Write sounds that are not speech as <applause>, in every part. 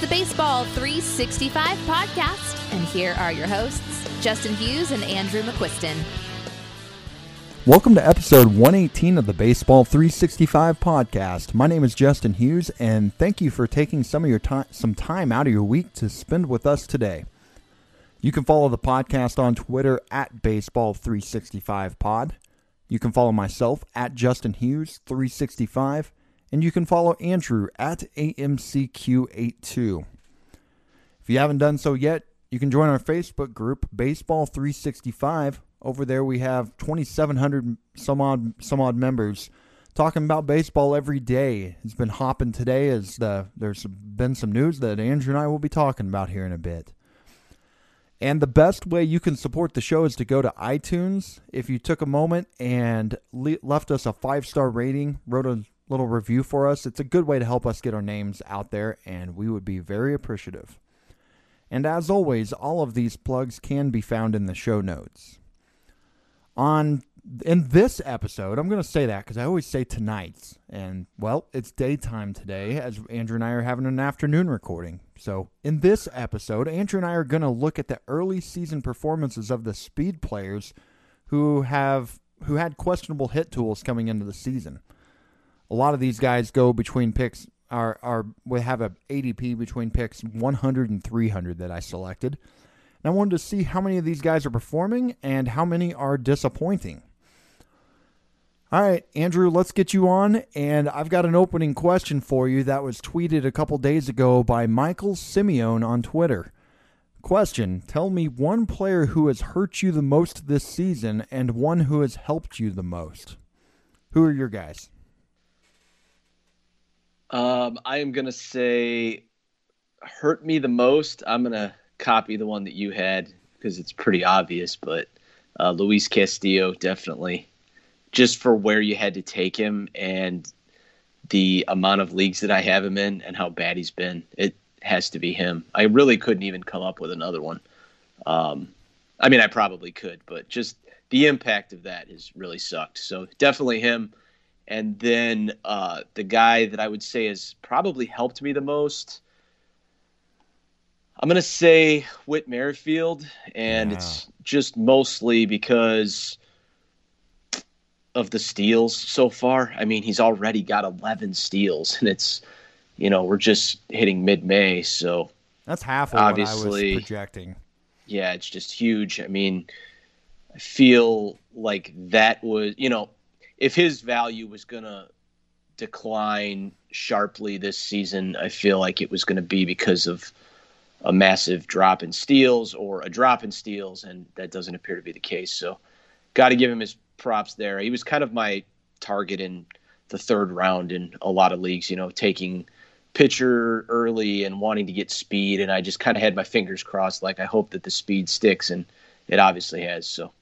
the Baseball 365 podcast, and here are your hosts, Justin Hughes and Andrew McQuiston. Welcome to episode 118 of the Baseball 365 podcast. My name is Justin Hughes, and thank you for taking some of your time, some time out of your week to spend with us today. You can follow the podcast on Twitter at Baseball 365 Pod. You can follow myself at Justin Hughes 365, and you can follow Andrew at AMCQ82. If you haven't done so yet, you can join our Facebook group, Baseball 365 over there, we have 2,700 some odd some odd members talking about baseball every day. It's been hopping today as the, there's been some news that Andrew and I will be talking about here in a bit. And the best way you can support the show is to go to iTunes. If you took a moment and le- left us a five star rating, wrote a little review for us, it's a good way to help us get our names out there, and we would be very appreciative. And as always, all of these plugs can be found in the show notes on in this episode, I'm going to say that because I always say tonight's, and well, it's daytime today as Andrew and I are having an afternoon recording. So, in this episode, Andrew and I are going to look at the early season performances of the speed players who have who had questionable hit tools coming into the season. A lot of these guys go between picks are are we have a ADP between picks 100 and 300 that I selected. And I wanted to see how many of these guys are performing and how many are disappointing. All right, Andrew, let's get you on. And I've got an opening question for you that was tweeted a couple days ago by Michael Simeone on Twitter. Question Tell me one player who has hurt you the most this season and one who has helped you the most. Who are your guys? Um, I am to say hurt me the most. I'm to copy the one that you had because it's pretty obvious, but uh, Luis Castillo definitely just for where you had to take him and the amount of leagues that I have him in and how bad he's been. It has to be him. I really couldn't even come up with another one. Um, I mean, I probably could, but just the impact of that has really sucked. So definitely him. And then uh, the guy that I would say has probably helped me the most I'm going to say Whit Merrifield, and yeah. it's just mostly because of the steals so far. I mean, he's already got 11 steals, and it's, you know, we're just hitting mid May. So that's half of obviously, projecting. Yeah, it's just huge. I mean, I feel like that was, you know, if his value was going to decline sharply this season, I feel like it was going to be because of a massive drop in steals or a drop in steals, and that doesn't appear to be the case. So, got to give him his props there. He was kind of my target in the third round in a lot of leagues. You know, taking pitcher early and wanting to get speed, and I just kind of had my fingers crossed. Like I hope that the speed sticks, and it obviously has. So.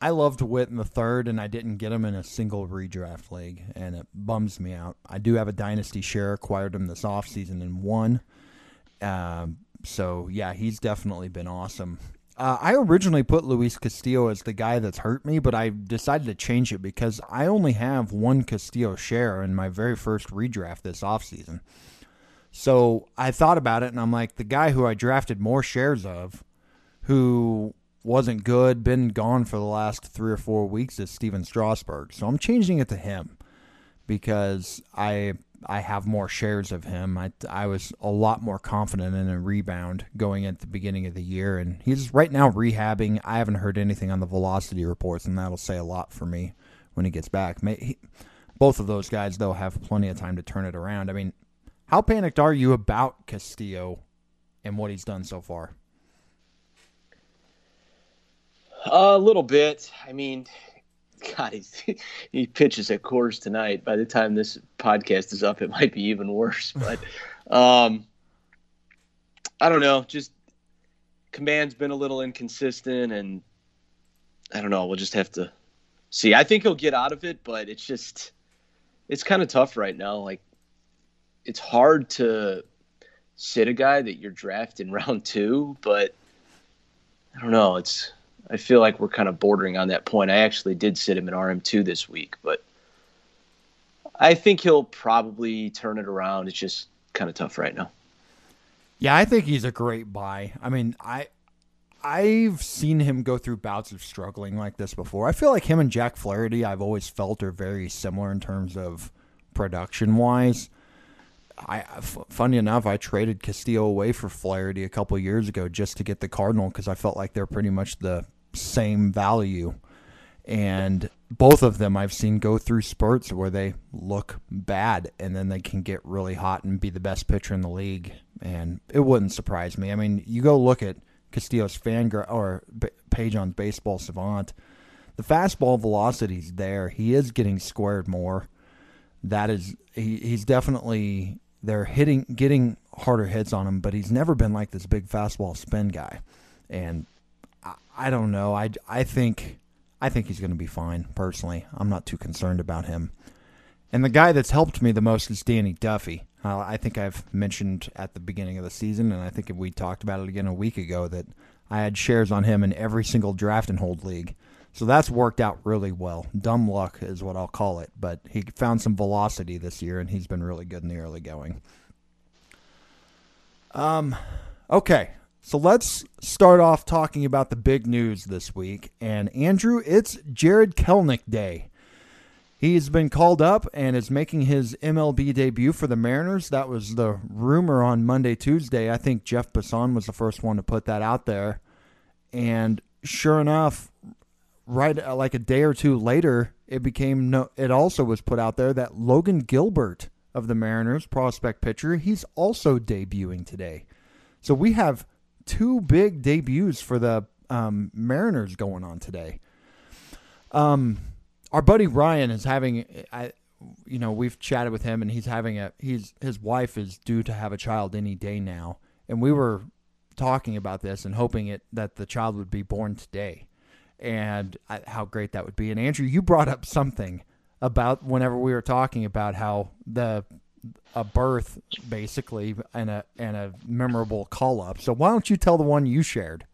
I loved Whit in the third, and I didn't get him in a single redraft league, and it bums me out. I do have a dynasty share, acquired him this offseason and won. Um, so yeah, he's definitely been awesome. Uh, I originally put Luis Castillo as the guy that's hurt me, but I decided to change it because I only have one Castillo share in my very first redraft this offseason. So I thought about it and I'm like, the guy who I drafted more shares of, who wasn't good, been gone for the last three or four weeks, is Stephen Strasburg. So I'm changing it to him because I I have more shares of him. I, I was a lot more confident in a rebound going at the beginning of the year, and he's right now rehabbing. I haven't heard anything on the velocity reports, and that'll say a lot for me when he gets back. He, both of those guys, though, have plenty of time to turn it around. I mean, how panicked are you about Castillo and what he's done so far? A little bit. I mean, <laughs> God, he's, <laughs> he pitches at Coors tonight. By the time this podcast is up, it might be even worse. <laughs> But um, I don't know. Just command's been a little inconsistent, and I don't know. We'll just have to see. I think he'll get out of it, but it's just it's kind of tough right now. Like it's hard to sit a guy that you're drafting round two, but I don't know. It's I feel like we're kind of bordering on that point. I actually did sit him in RM2 this week, but I think he'll probably turn it around. It's just kind of tough right now. Yeah, I think he's a great buy. I mean, I I've seen him go through bouts of struggling like this before. I feel like him and Jack Flaherty, I've always felt are very similar in terms of production wise. I, funny enough, I traded Castillo away for Flaherty a couple years ago just to get the Cardinal because I felt like they're pretty much the same value. And both of them I've seen go through spurts where they look bad and then they can get really hot and be the best pitcher in the league. And it wouldn't surprise me. I mean, you go look at Castillo's fan or page on Baseball Savant. The fastball velocity's there. He is getting squared more. That is, he, he's definitely they're hitting, getting harder hits on him, but he's never been like this big fastball spin guy. And I, don't know. I, I think I think he's going to be fine. Personally, I'm not too concerned about him. And the guy that's helped me the most is Danny Duffy. Uh, I think I've mentioned at the beginning of the season, and I think we talked about it again a week ago, that I had shares on him in every single draft and hold league. So that's worked out really well. Dumb luck is what I'll call it, but he found some velocity this year, and he's been really good in the early going. Um, okay, so let's start off talking about the big news this week. And Andrew, it's Jarred Kelenic Day. He's been called up and is making his MLB debut for the Mariners. That was the rumor on Monday, Tuesday. I think Jeff Passan was the first one to put that out there. And sure enough, right uh, like a day or two later, it became no it also was put out there that Logan Gilbert of the Mariners, prospect pitcher, he's also debuting today. So we have two big debuts for the um, Mariners going on today. Um our buddy Ryan is having I you know, we've chatted with him and he's having a he's his wife is due to have a child any day now. And we were talking about this and hoping it that the child would be born today and I, how great that would be. And Andrew, you brought up something about whenever we were talking about how the a birth basically and a and a memorable call up. So why don't you tell the one you shared?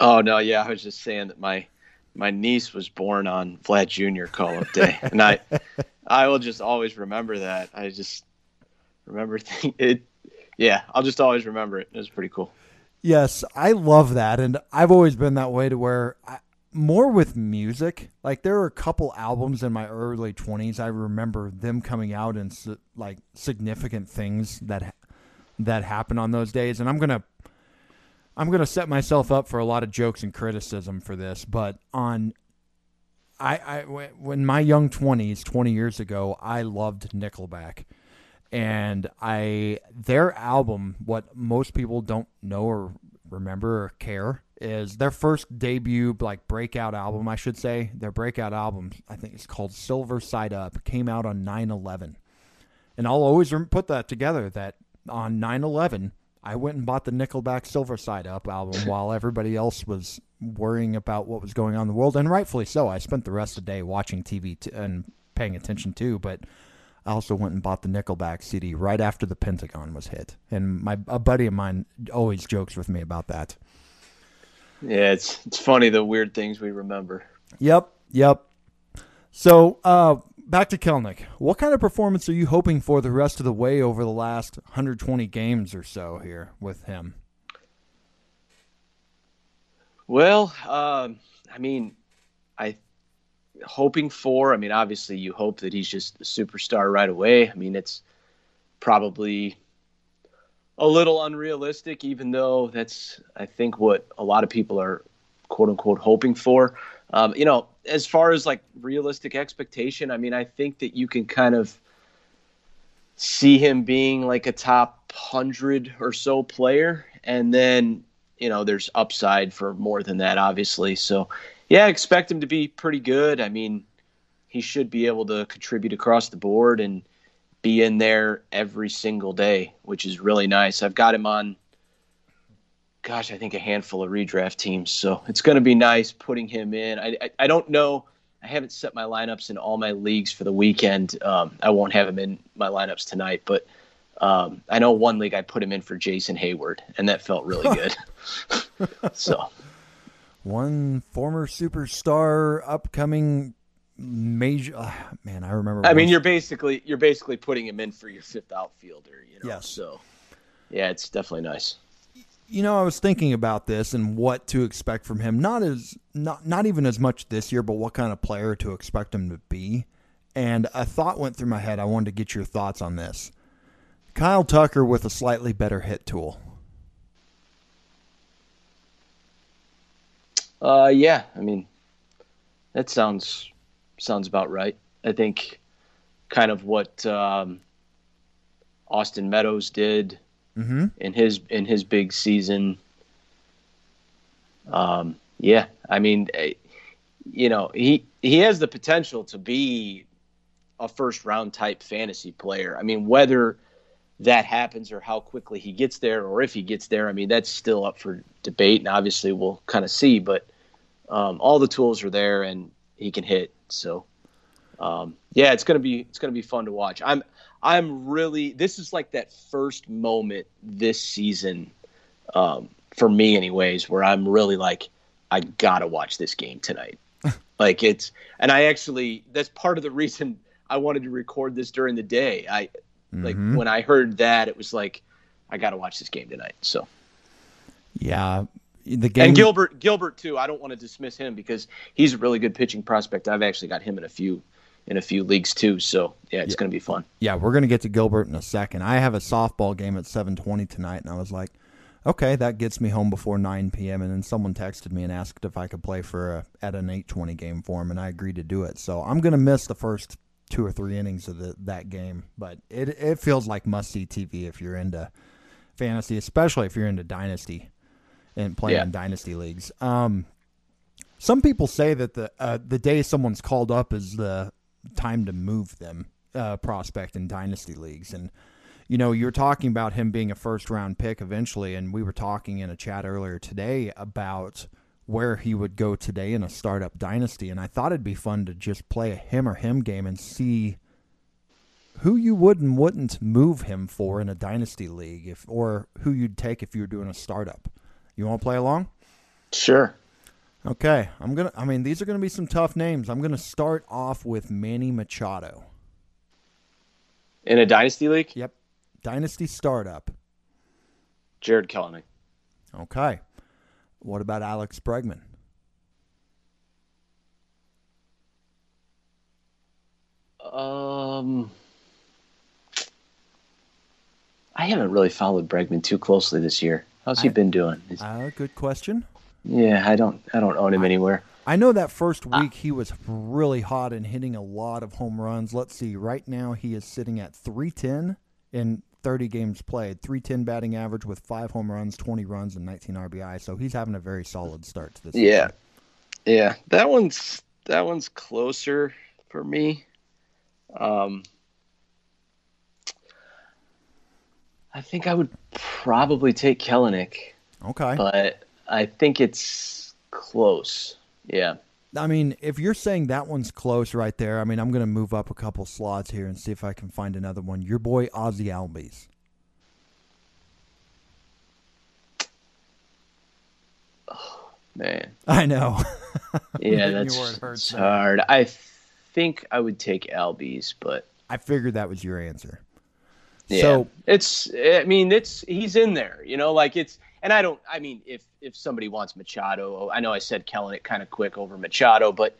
Oh no, yeah, I was just saying that my my niece was born on Vlad Jr. call up day, and I <laughs> I will just always remember that. I just remember it. Yeah, I'll just always remember it. It was pretty cool. Yes, I love that, and I've always been that way to where I, more with music. Like there are a couple albums in my early twenties. I remember them coming out and like significant things that that happened on those days, and I'm gonna I'm going to set myself up for a lot of jokes and criticism for this, but on I, I when my young 20s 20 years ago, I loved Nickelback. And I their album what most people don't know or remember or care is their first debut like breakout album, I should say. Their breakout album, I think it's called Silver Side Up, came out on 9/11. And I'll always put that together that on 9/11 I went and bought the Nickelback Silver Side Up album <laughs> while everybody else was worrying about what was going on in the world, and rightfully so. I spent the rest of the day watching TV t- and paying attention too, but I also went and bought the Nickelback CD right after the Pentagon was hit, and my a buddy of mine always jokes with me about that. Yeah, it's it's funny the weird things we remember. Yep, yep. So, uh, back to Kelenic. What kind of performance are you hoping for the rest of the way over the last 120 games or so here with him? Well, um, I mean, I hoping for. I mean, obviously, you hope that he's just a superstar right away. I mean, it's probably a little unrealistic, even though that's I think what a lot of people are quote unquote hoping for. Um, you know, as far as like realistic expectation, I mean, I think that you can kind of see him being like a top hundred or so player, and then you know, there's upside for more than that, obviously. So, yeah, expect him to be pretty good. I mean, he should be able to contribute across the board and be in there every single day, which is really nice. I've got him on gosh, I think a handful of redraft teams. So it's going to be nice putting him in. I, I, I, don't know. I haven't set my lineups in all my leagues for the weekend. Um, I won't have him in my lineups tonight, but um, I know one league I put him in for Jason Heyward, and that felt really good. <laughs> so, one former superstar, upcoming major. Uh, man, I remember. I mean, you're basically you're basically putting him in for your fifth outfielder. You know, yes. So yeah, it's definitely nice. You know, I was thinking about this and what to expect from him. Not as not not even as much this year, but what kind of player to expect him to be. And a thought went through my head. I wanted to get your thoughts on this. Kyle Tucker with a slightly better hit tool. Uh, yeah, I mean, that sounds sounds about right. I think kind of what um, Austin Meadows did mm-hmm. in his in his big season. Um, yeah, I mean, eh, you know, he he has the potential to be a first round type fantasy player. I mean, whether that happens or how quickly he gets there or if he gets there, I mean, that's still up for debate. And obviously, we'll kind of see. But um, all the tools are there, and he can hit. So, um, yeah, it's gonna be it's gonna be fun to watch. I'm I'm really this is like that first moment this season um, for me, anyways, where I'm really like I gotta watch this game tonight. <laughs> like it's and I actually that's part of the reason I wanted to record this during the day. I mm-hmm. like when I heard that it was like I gotta watch this game tonight. So yeah, the game and Gilbert Gilbert too. I don't want to dismiss him because he's a really good pitching prospect. I've actually got him in a few in a few leagues too. So yeah, it's yeah. going to be fun. Yeah, we're going to get to Gilbert in a second. I have a softball game at 7:20 tonight, and I was like, okay, that gets me home before 9 p.m. And then someone texted me and asked if I could play for a, at an 8:20 game for him, and I agreed to do it. So I'm going to miss the first two or three innings of the, that game, but it it feels like must see TV if you're into fantasy, especially if you're into dynasty and playing yeah. in dynasty leagues. Um, some people say that the uh, the day someone's called up is the time to move them uh, prospect in dynasty leagues, and you know you're talking about him being a first round pick eventually, and we were talking in a chat earlier today about where he would go today in a startup dynasty, and I thought it'd be fun to just play a him or him game and see who you would and wouldn't move him for in a dynasty league, if or who you'd take if you were doing a startup. You want to play along? Sure. Okay, I'm gonna. I mean, these are gonna be some tough names. I'm gonna start off with Manny Machado. In a dynasty league. Yep, dynasty startup. Jarred Kelenic. Okay. What about Alex Bregman? Um, I haven't really followed Bregman too closely this year. How's he been doing? Uh, good question. Yeah, I don't I don't own him anywhere. I know that first ah. week he was really hot and hitting a lot of home runs. Let's see. Right now he is sitting at 310 in 30 games played. 310 batting average with 5 home runs, 20 runs and 19 RBI. So he's having a very solid start to this. Yeah. Season. Yeah. That one's that one's closer for me. Um I think I would probably take Kelenic. Okay. But I think it's close. Yeah. I mean, if you're saying that one's close right there, I mean, I'm going to move up a couple slots here and see if I can find another one. Your boy Ozzie Albies. Oh, man. <laughs> I know. yeah, <laughs> that's hard. I think I would take Albies, but I figured that was your answer. Yeah. So it's I mean it's he's in there, you know, like it's and I don't I mean if if somebody wants Machado, oh, I know I said Kelenic kind of quick over Machado, but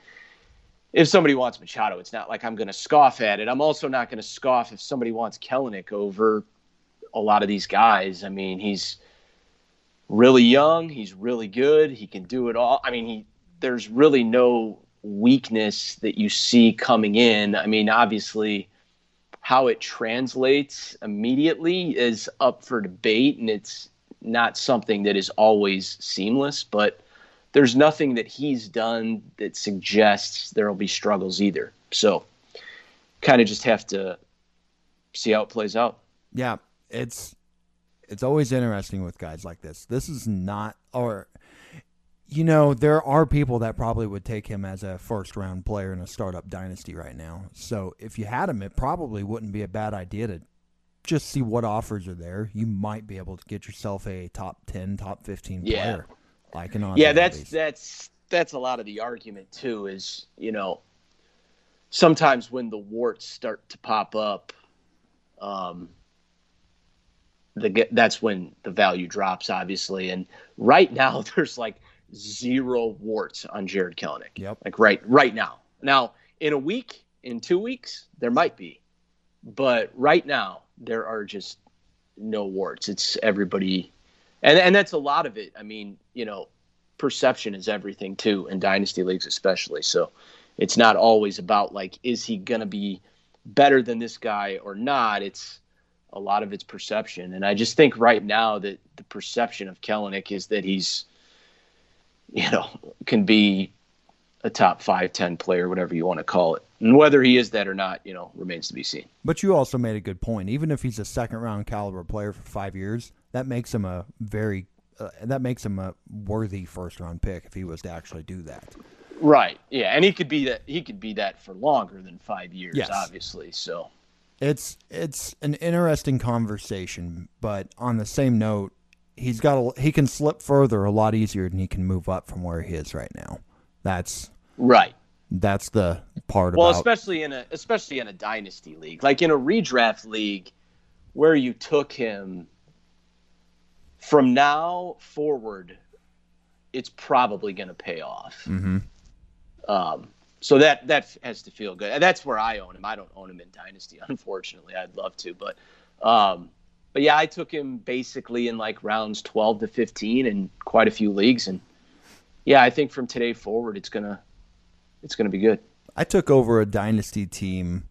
if somebody wants Machado, it's not like I'm going to scoff at it. I'm also not going to scoff if somebody wants Kelenic over a lot of these guys. I mean, he's really young, he's really good, he can do it all. I mean, he there's really no weakness that you see coming in. I mean, obviously how it translates immediately is up for debate, and it's not something that is always seamless. But there's nothing that he's done that suggests there will be struggles either. So, kind of just have to see how it plays out. Yeah, it's it's always interesting with guys like this. This is not or you know, there are people that probably would take him as a first round player in a startup dynasty right now. So if you had him, it probably wouldn't be a bad idea to just see what offers are there. You might be able to get yourself a top ten, top fifteen yeah. player. Like an yeah, that's that's that's a lot of the argument too. Is you know, sometimes when the warts start to pop up, um, the that's when the value drops, obviously. And right <laughs> now, there's like zero warts on Jarred Kelenic. Yep. Like right right now. Now, in a week, in two weeks, there might be, but right now there are just no warts. It's everybody, and and that's a lot of it. I mean, you know, perception is everything too in dynasty leagues, especially. So it's not always about like is he gonna be better than this guy or not. It's a lot of it's perception, and I just think right now that the perception of Kelenic is that he's, you know, can be a top five, ten player, whatever you want to call it. And whether he is that or not, you know, remains to be seen. But you also made a good point. Even if he's a second round caliber player for five years, that makes him a very uh, that makes him a worthy first round pick if he was to actually do that. Right. Yeah, and he could be that he could be that for longer than five years, Yes. obviously. So It's it's an interesting conversation, but on the same note, he's got a, he can slip further a lot easier than he can move up from where he is right now. That's right. that's the part Well, about especially in a especially in a dynasty league, like in a redraft league, where you took him from now forward, it's probably going to pay off. Mhm. Um, so that that has to feel good. And that's where I own him. I don't own him in dynasty, <laughs> unfortunately. I'd love to, but um, but yeah, I took him basically in like rounds twelve to fifteen in quite a few leagues, and yeah, I think from today forward, it's gonna it's gonna be good. I took over a dynasty team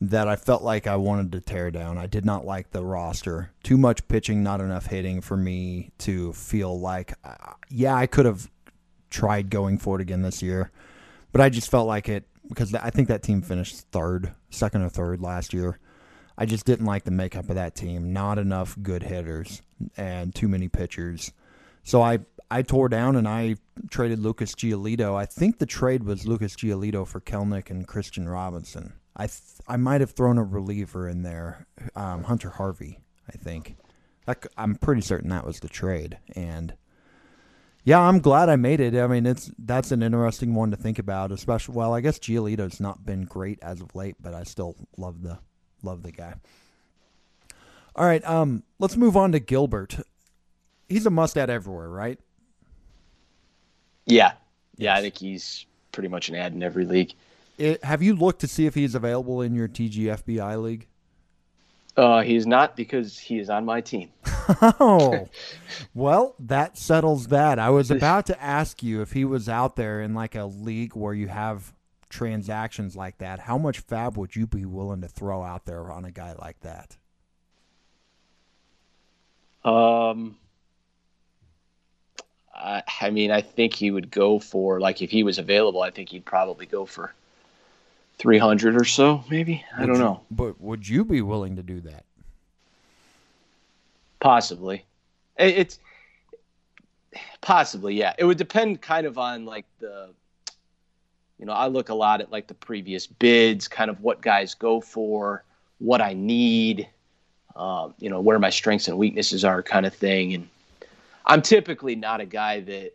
that I felt like I wanted to tear down. I did not like the roster. Too much pitching, not enough hitting for me to feel like, uh, yeah, I could have tried going for it again this year, but I just felt like it because I think that team finished third, second or third last year. I just didn't like the makeup of that team. Not enough good hitters and too many pitchers. So I I tore down and I traded Lucas Giolito. I think the trade was Lucas Giolito for Kelenic and Kristian Robinson. I th- I might have thrown a reliever in there, um, Hunter Harvey. I think. That, I'm pretty certain that was the trade. And yeah, I'm glad I made it. I mean, it's that's an interesting one to think about. Especially, well, I guess Giolito's not been great as of late, but I still love the love the guy. All right, um, let's move on to Gilbert. He's a must add everywhere, right? Yeah, yeah, I think he's pretty much an ad in every league. It, have you looked to see if he's available in your TGFBI league? Uh, he's not because he is on my team. <laughs> Oh, well, that settles that. I was <laughs> about to ask you if he was out there in like a league where you have transactions like that. How much fab would you be willing to throw out there on a guy like that? Um, I, I mean, I think he would go for like if he was available. I think he'd probably go for three hundred or so, maybe. I don't you- know. But would you be willing to do that? Possibly. It, it's possibly, yeah. It would depend kind of on like the you know, I look a lot at like the previous bids, kind of what guys go for, what I need, um, you know, where my strengths and weaknesses are kind of thing. And I'm typically not a guy that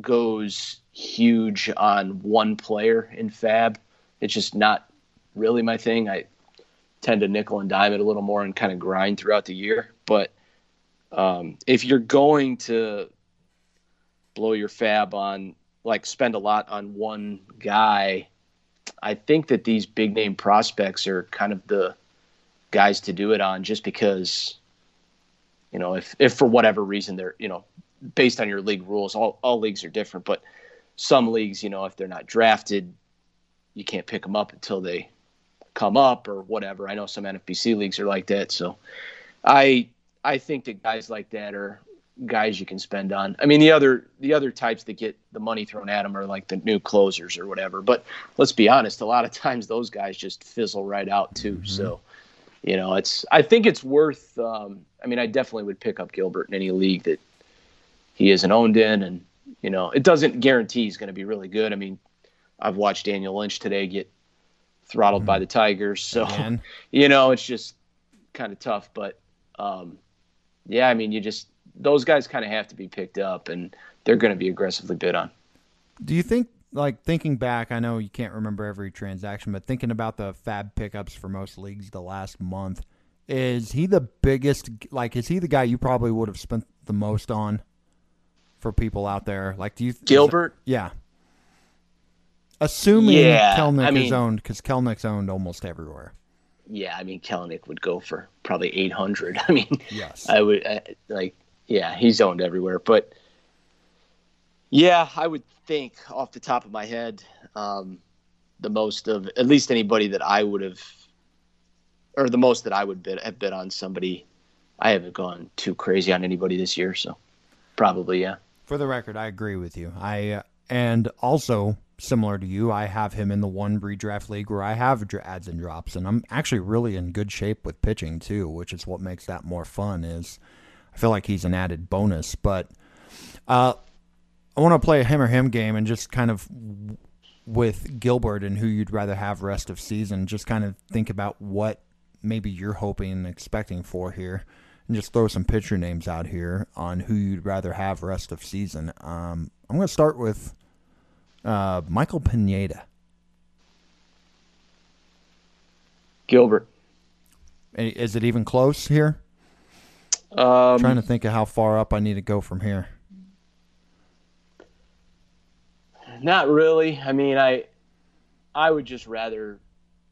goes huge on one player in fab. It's just not really my thing. I tend to nickel and dime it a little more and kind of grind throughout the year. But um, if you're going to blow your fab on, like, spend a lot on one guy, I think that these big name prospects are kind of the guys to do it on just because, you know, if, if for whatever reason they're, you know, based on your league rules, all, all leagues are different, but some leagues, you know, if they're not drafted, you can't pick them up until they come up or whatever. I know some NFBC leagues are like that. So I I think that guys like that are guys you can spend on. I mean the other the other types that get the money thrown at them are like the new closers or whatever. But let's be honest, a lot of <laughs> times those guys just fizzle right out too. So you know, it's I think it's worth um, I mean I definitely would pick up Gilbert in any league that he isn't owned in and you know, it doesn't guarantee he's going to be really good. I mean, I've watched Daniel Lynch today get throttled by the Tigers. So, <laughs> you know, it's just kind of tough. But, um, yeah, I mean, you just, those guys kind of have to be picked up and they're going to be aggressively bid on. Do you think, like thinking back, I know you can't remember every transaction, but thinking about the fab pickups for most leagues the last month, Is he the biggest? Like, is he the guy you probably would have spent the most on for people out there? Like, do you Gilbert? Yeah. Assuming Yeah, Kelenic I is owned, because Kelenic's owned almost everywhere. Yeah, I mean Kelenic would go for probably 800. <laughs> I mean, Yes. I would I, like, yeah, he's owned everywhere. But yeah, I would think off the top of my head, um, the most of at least anybody that I would have, or the most that I would bid have bid on somebody. I haven't gone too crazy on anybody this year, so probably yeah. For the record, I agree with you. I and also similar to you, I have him in the one redraft league where I have ads and drops, and I'm actually really in good shape with pitching too, which is what makes that more fun. Is I feel like he's an added bonus, but uh, I want to play a him or him game and just kind of with Gilbert and who you'd rather have rest of season. Just kind of think about what maybe you're hoping and expecting for here, and just throw some pitcher names out here on who you'd rather have rest of season. Um, I'm going to start with uh, Michael Pineda. Gilbert. Is it even close here? Um, trying to think of how far up I need to go from here. Not really. I mean, I I would just rather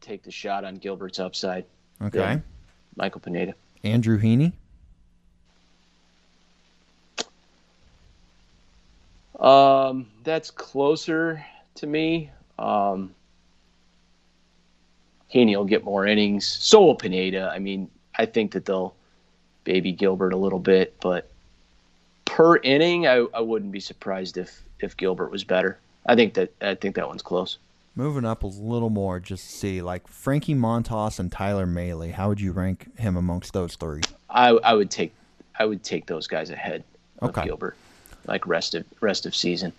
take the shot on Gilbert's upside. Okay. Michael Pineda. Andrew Heaney. Um, that's closer to me. Um, Heaney will get more innings. So will Pineda. I mean, I think that they'll baby Gilbert a little bit, but per inning, I, I wouldn't be surprised if if Gilbert was better. I think that I think that one's close. Moving up a little more, just to see like Frankie Montas and Tyler Mahle. How would you rank him amongst those three? I I would take I would take those guys ahead of Okay. Gilbert, like rest of rest of season.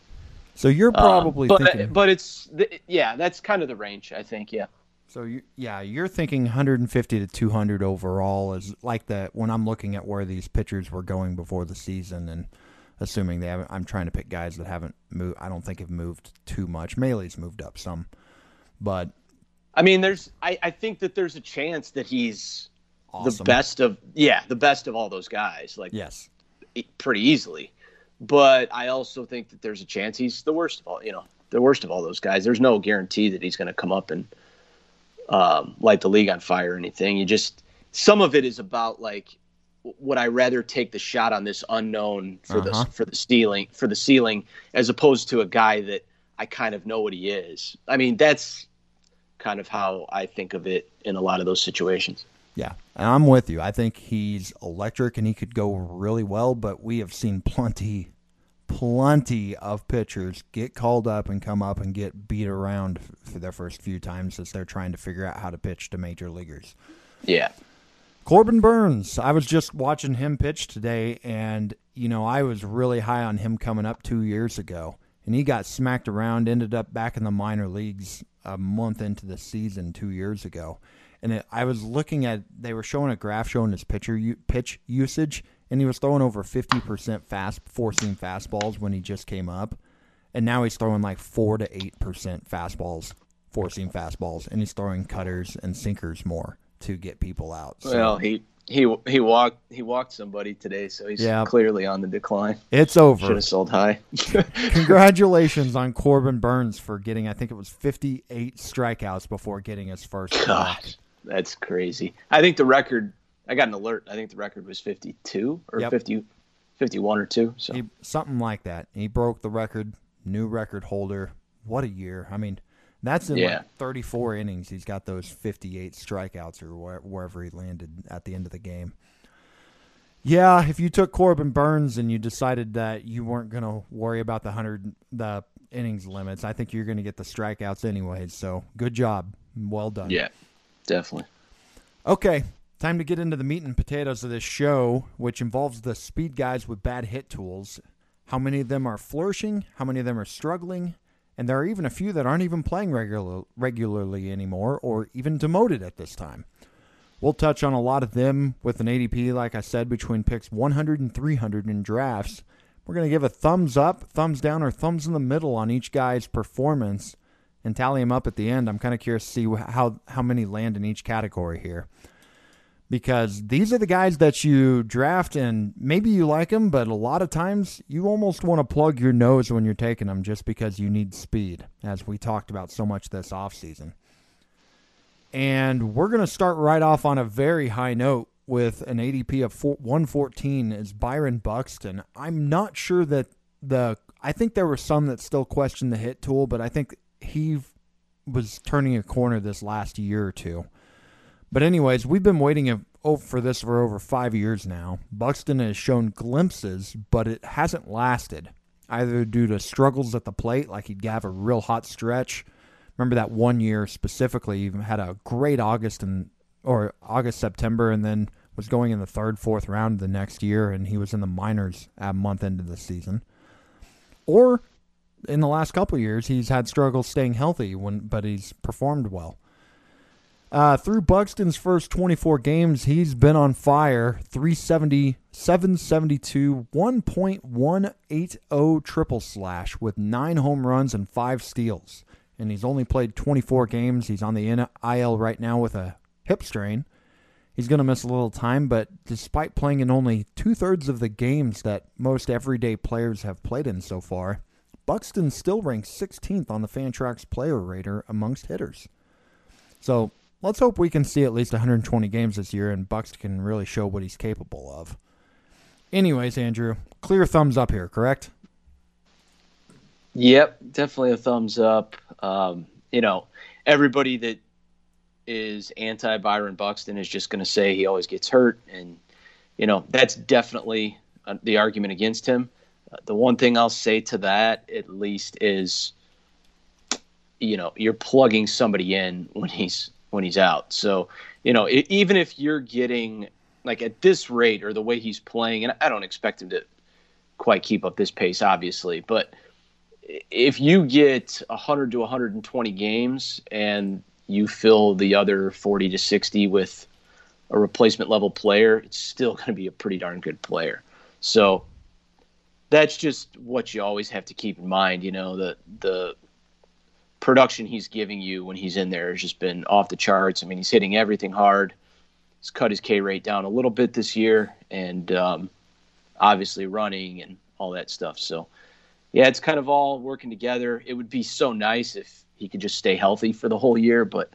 So you're Um, probably but thinking. but it's yeah, that's kind of the range. I think yeah. So you, yeah, you're thinking 150 to 200 overall is like that when I'm looking at where these pitchers were going before the season and assuming they haven't. I'm trying to pick guys that haven't moved. I don't think have moved too much. Mahle's moved up some, but I mean, there's I, I think that there's a chance that he's awesome. the best of yeah the best of all those guys like Yes. pretty easily. But I also think that there's a chance he's the worst of all you know the worst of all those guys. There's no guarantee that he's going to come up and um, light the league on fire or anything. You just some of it is about like would I rather take the shot on this unknown for Uh-huh. the for the ceiling for the ceiling as opposed to a guy that I kind of know what he is. I mean that's kind of how I think of it in a lot of those situations. Yeah, and I'm with you. I think he's electric and he could go really well, but we have seen plenty, plenty of pitchers get called up and come up and get beat around for their first few times as they're trying to figure out how to pitch to major leaguers. Yeah. Corbin Burnes, I was just watching him pitch today, and, you know, I was really high on him coming up two years ago, and he got smacked around, ended up back in the minor leagues a month into the season two years ago. And it, I was looking at, they were showing a graph showing his pitcher pitch usage, and he was throwing over 50% fast, four seam fastballs when he just came up. And now he's throwing like 4 to 8% fastballs, four seam fastballs, and he's throwing cutters and sinkers more to get people out. So- Well, he he he walked he walked somebody today, so he's Yeah. clearly on the decline. It's over. Should have sold high. <laughs> <laughs> Congratulations on Corbin Burnes for getting, I think it was 58 strikeouts before getting his first. God, that's crazy. I think the record. I got an alert. I think the record was 52 or Yep. 50, 51 or two. So He, something like that. He broke the record, new record holder. What a year. I mean, that's in Yeah. like 34 innings. He's got those 58 strikeouts or where, wherever he landed at the end of the game. Yeah, if you took Corbin Burnes and you decided that you weren't going to worry about the 100 the innings limits, I think you're going to get the strikeouts anyway. So, good job. Well done. yeah, definitely. Okay, time to get into the meat and potatoes of this show, which involves the speed guys with bad hit tools. How many of them are flourishing? How many of them are struggling? And there are even a few that aren't even playing regular, regularly anymore or even demoted at this time. We'll touch on a lot of them with an ADP, like I said, between picks 100 and 300 in drafts. We're going to give a thumbs up, thumbs down, or thumbs in the middle on each guy's performance and tally them up at the end. I'm kind of curious to see how, how many land in each category here. Because these are the guys that you draft and maybe you like them, but a lot of times you almost want to plug your nose when you're taking them just because you need speed, as we talked about so much this offseason. And we're going to start right off on a very high note with an ADP of 114 is Byron Buxton. I'm not sure that the I think there were some that still questioned the hit tool, but I think he was turning a corner this last year or two. But anyways, we've been waiting oh, for this for over five years now. Buxton has shown glimpses, but it hasn't lasted, either due to struggles at the plate, like he'd have a real hot stretch. Remember that one year specifically, he had a great August and or August September, and then was going in the third, fourth round the next year, and he was in the minors a month into the season. Or in the last couple years, he's had struggles staying healthy when, but he's performed well. Uh, through Buxton's first 24 games, he's been on fire 370, 772, 1.180 triple slash with nine home runs and five steals. And he's only played 24 games. He's on the IL right now with a hip strain. He's going to miss a little time, but despite playing in only two thirds of the games that most everyday players have played in so far, Buxton still ranks 16th on the Fantrax player rater amongst hitters. So let's hope we can see at least 120 games this year and Bucks can really show what he's capable of. Anyways, Andrew, clear thumbs up here, correct? Yep, definitely a thumbs up. Um, you know, everybody that is anti Byron Buxton is just going to say he always gets hurt, and you know that's definitely uh, the argument against him. Uh, the one thing I'll say to that, at least, is you know you're plugging somebody in when he's when he's out. So, you know, it, even if you're getting like at this rate or the way he's playing, and I don't expect him to quite keep up this pace, obviously, but if you get 100 to 120 games and you fill the other 40 to 60 with a replacement level player, it's still going to be a pretty darn good player. So that's just what you always have to keep in mind. You know, the the production he's giving you when he's in there has just been off the charts. I mean, he's hitting everything hard. He's cut his K rate down a little bit this year, and um, obviously running and all that stuff. So, yeah, it's kind of all working together. It would be so nice if he could just stay healthy for the whole year, but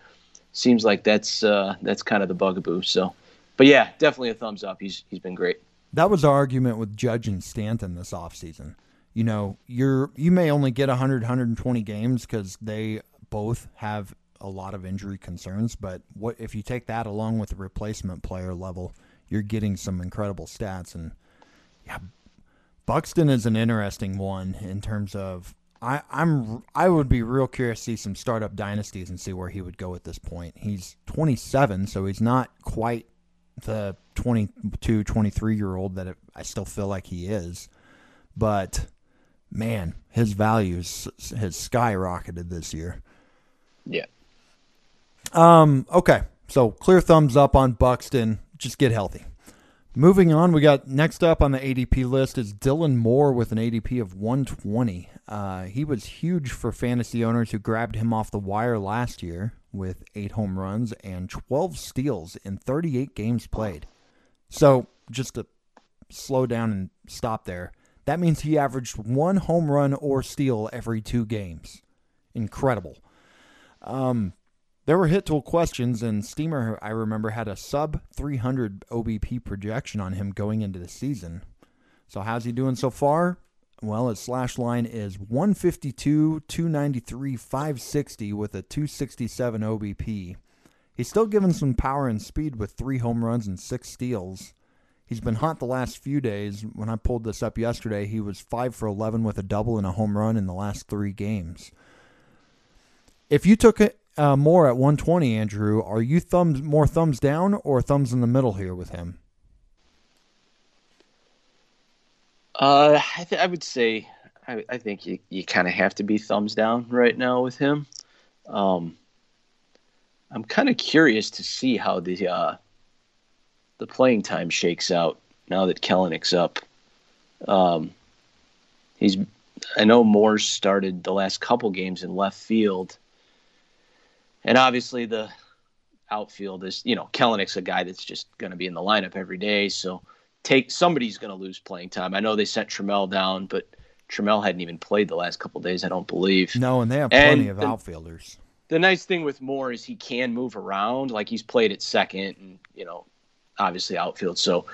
seems like that's uh, that's kind of the bugaboo. So, but yeah, definitely a thumbs up. He's he's been great. That was our argument with Judge and Stanton this offseason you know, you're you may only get 100 120 games cuz they both have a lot of injury concerns, but what if you take that along with the replacement player level, you're getting some incredible stats and yeah, Buxton is an interesting one in terms of I, I'm I would be real curious to see some startup dynasties and see where he would go at this point. He's 27, so he's not quite the 22, 23 year old that I still feel like he is, but man, his values has skyrocketed this year. Yeah. Um. Okay. So clear thumbs up on Buxton. Just get healthy. Moving on, we got next up on the ADP list is Dylan Moore with an ADP of 120. Uh, he was huge for fantasy owners who grabbed him off the wire last year with eight home runs and 12 steals in 38 games played. So just to slow down and stop there, that means he averaged one home run or steal every two games. Incredible. Um, there were hit tool questions, and Steamer, I remember, had a sub 300 OBP projection on him going into the season. So, how's he doing so far? Well, his slash line is 152, 293, 560 with a 267 OBP. He's still given some power and speed with three home runs and six steals. He's been hot the last few days. When I pulled this up yesterday, he was 5 for 11 with a double and a home run in the last three games. If you took it uh, more at 120, Andrew, are you thumbs more thumbs down or thumbs in the middle here with him? Uh, I, th- I would say I, I think you, you kind of have to be thumbs down right now with him. Um, I'm kind of curious to see how the uh, the playing time shakes out now that Kelenic's up. Um, he's I know Moore started the last couple games in left field, and obviously the outfield is, you know, Kelenic's a guy that's just going to be in the lineup every day. So take somebody's going to lose playing time. I know they sent Trammell down, but Trammell hadn't even played the last couple days, I don't believe. No, and they have plenty and of the, outfielders. The nice thing with Moore is he can move around. Like he's played at second and, you know, obviously outfield. So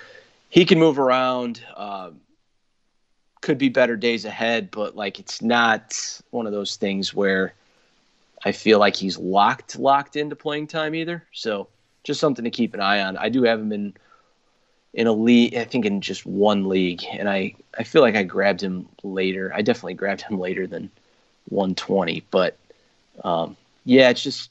he can move around. Um, could be better days ahead, but like it's not one of those things where I feel like he's locked locked into playing time either. So just something to keep an eye on. I do have him in in a league, I think in just one league, and I I feel like I grabbed him later. I definitely grabbed him later than 120, but um, yeah, it's just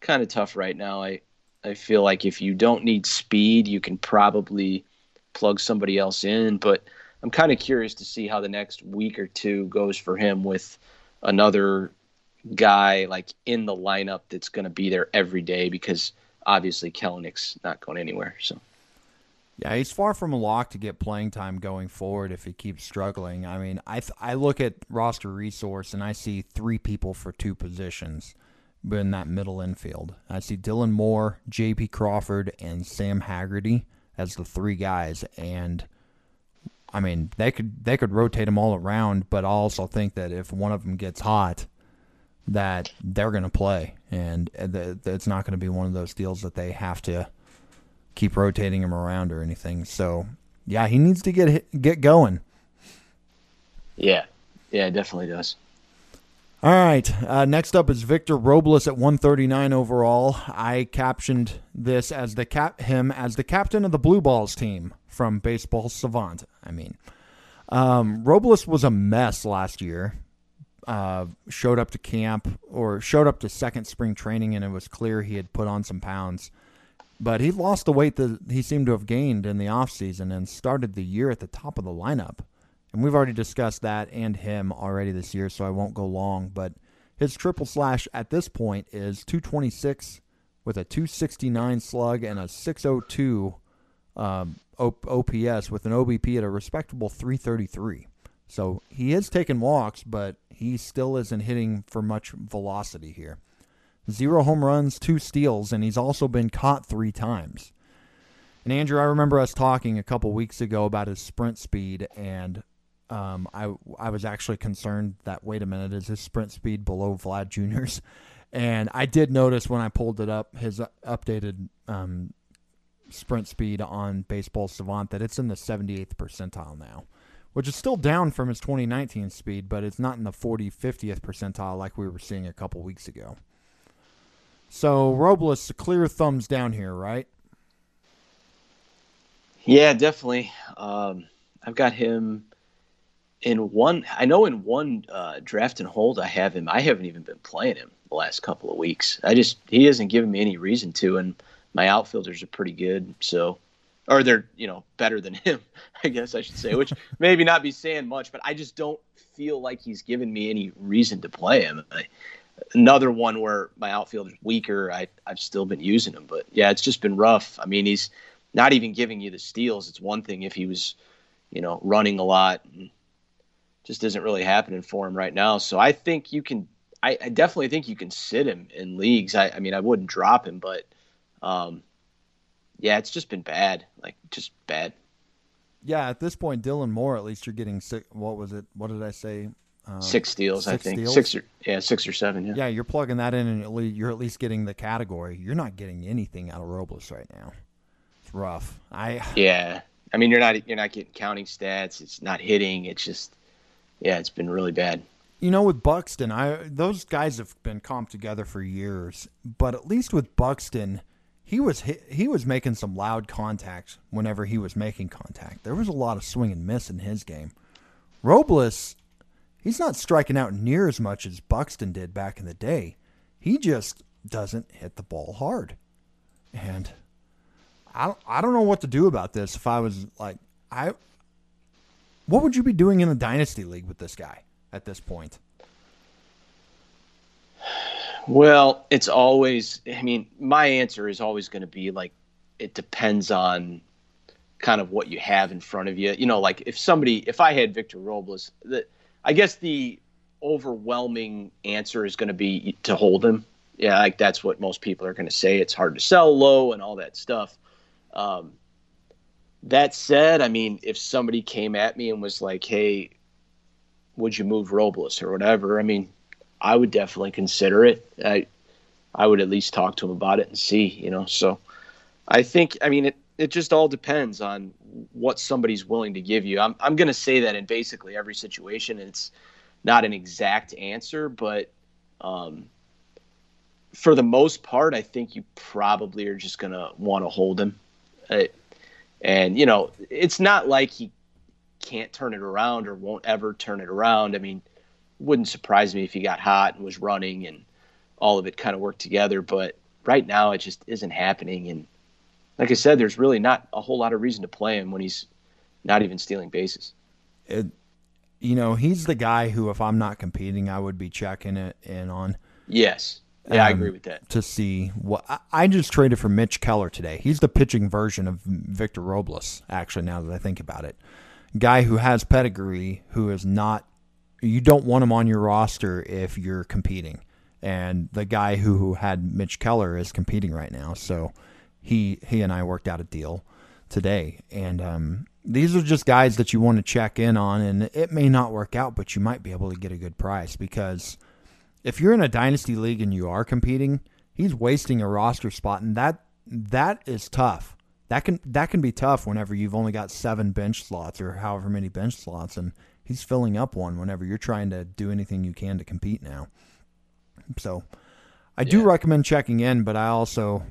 kind of tough right now. I I feel like if you don't need speed, you can probably plug somebody else in, but I'm kind of curious to see how the next week or two goes for him with another guy like in the lineup that's going to be there every day because obviously Kelenic's not going anywhere. So. Yeah, he's far from a lock to get playing time going forward if he keeps struggling. I mean, I I look at roster resource and I see three people for two positions in that middle infield. I see Dylan Moore, J.P. Crawford, and Sam Haggerty as the three guys, and I mean they could they could rotate them all around, but I also think that if one of them gets hot, that they're going to play, and it's not going to be one of those deals that they have to keep rotating him around or anything. So yeah, he needs to get get going. Yeah, yeah, it definitely does. All right. Uh, next up is Victor Robles at 139 overall. I captioned this as the cap him as the captain of the Blue Balls team from Baseball Savant. I mean, um, Robles was a mess last year. Uh, showed up to camp or showed up to second spring training, and it was clear he had put on some pounds. But he lost the weight that he seemed to have gained in the offseason and started the year at the top of the lineup. And we've already discussed that and him already this year, so I won't go long. But his triple slash at this point is 226 with a 269 slug and a 602 um, OPS with an OBP at a respectable 333. So he is taking walks, but he still isn't hitting for much velocity here. Zero home runs, two steals, and he's also been caught three times. And Andrew, I remember us talking a couple weeks ago about his sprint speed, and um, I I was actually concerned that wait a minute, is his sprint speed below Vlad Jr.'s? <laughs> And I did notice when I pulled it up, his updated um, sprint speed on Baseball Savant that it's in the 78th percentile now, which is still down from his 2019 speed, but it's not in the 40 50th percentile like we were seeing a couple weeks ago. So Robles, a clear thumbs down here, right? Yeah, definitely. Um, I've got him in one I know in one uh, draft and hold I have him. I haven't even been playing him the last couple of weeks. I just he hasn't given me any reason to, and my outfielders are pretty good. So, or they're you know better than <laughs> him, I guess I should say. Which <laughs> maybe not be saying much, but I just don't feel like he's given me any reason to play him. I, another one where my outfielder's weaker. I I've still been using him, but yeah, it's just been rough. I mean, he's not even giving you the steals. It's one thing if he was, you know, running a lot and just isn't really happening for him right now. So I think you can. I, I definitely think you can sit him in leagues. I, I mean, I wouldn't drop him, but um, yeah, it's just been bad. Like just bad. Yeah, at this point, Dylan Moore. At least you're getting six. What was it? What did I say? Um, six steals, six I think. Steals? Six or yeah, six or seven. Yeah. Yeah, you're plugging that in, and you're at least getting the category. You're not getting anything out of Robles right now. It's rough. I. Yeah, I mean, you're not you're not getting counting stats. It's not hitting. It's just yeah, it's been really bad. You know, with Buxton, I those guys have been comped together for years, but at least with Buxton, he was he was making some loud contacts whenever he was making contact. There was a lot of swing and miss in his game. Robles, he's not striking out near as much as Buxton did back in the day. He just doesn't hit the ball hard, and I don't, I don't know what to do about this. If I was like I what would you be doing in the dynasty league with this guy at this point? Well, it's always. I mean, my answer is always going to be like, it depends on kind of what you have in front of you. You know, like if somebody, if I had Victor Robles, that I guess the overwhelming answer is going to be to hold him. yeah, like that's what most people are going to say. It's hard to sell low and all that stuff. Um, that said, I mean, if somebody came at me and was like, "Hey, would you move Robles or whatever?" I mean, I would definitely consider it. I I would at least talk to him about it and see, you know. So I think, I mean, it it just all depends on what somebody's willing to give you. I'm I'm going to say that in basically every situation. It's not an exact answer, but um, for the most part, I think you probably are just going to want to hold him. And you know, it's not like he can't turn it around or won't ever turn it around. I mean, wouldn't surprise me if he got hot and was running and all of it kind of worked together. But right now, it just isn't happening. And like I said, there's really not a whole lot of reason to play him when he's not even stealing bases. It, you know, he's the guy who, if I'm not competing, I would be checking it in on. Yes. Yeah, um, I agree with that. To see what I just traded for Mitch Keller today. He's the pitching version of Victor Robles, actually, now that I think about it. Guy who has pedigree, who is not, you don't want him on your roster if you're competing. And the guy who, who had Mitch Keller is competing right now. So he he and I worked out a deal today. And um, these are just guys that you want to check in on. And it may not work out, but you might be able to get a good price because – if you're in a dynasty league and you are competing, he's wasting a roster spot, and that that is tough. That can that can be tough whenever you've only got seven bench slots or however many bench slots, and he's filling up one whenever you're trying to do anything you can to compete now. So, I yeah. do recommend checking in, but I also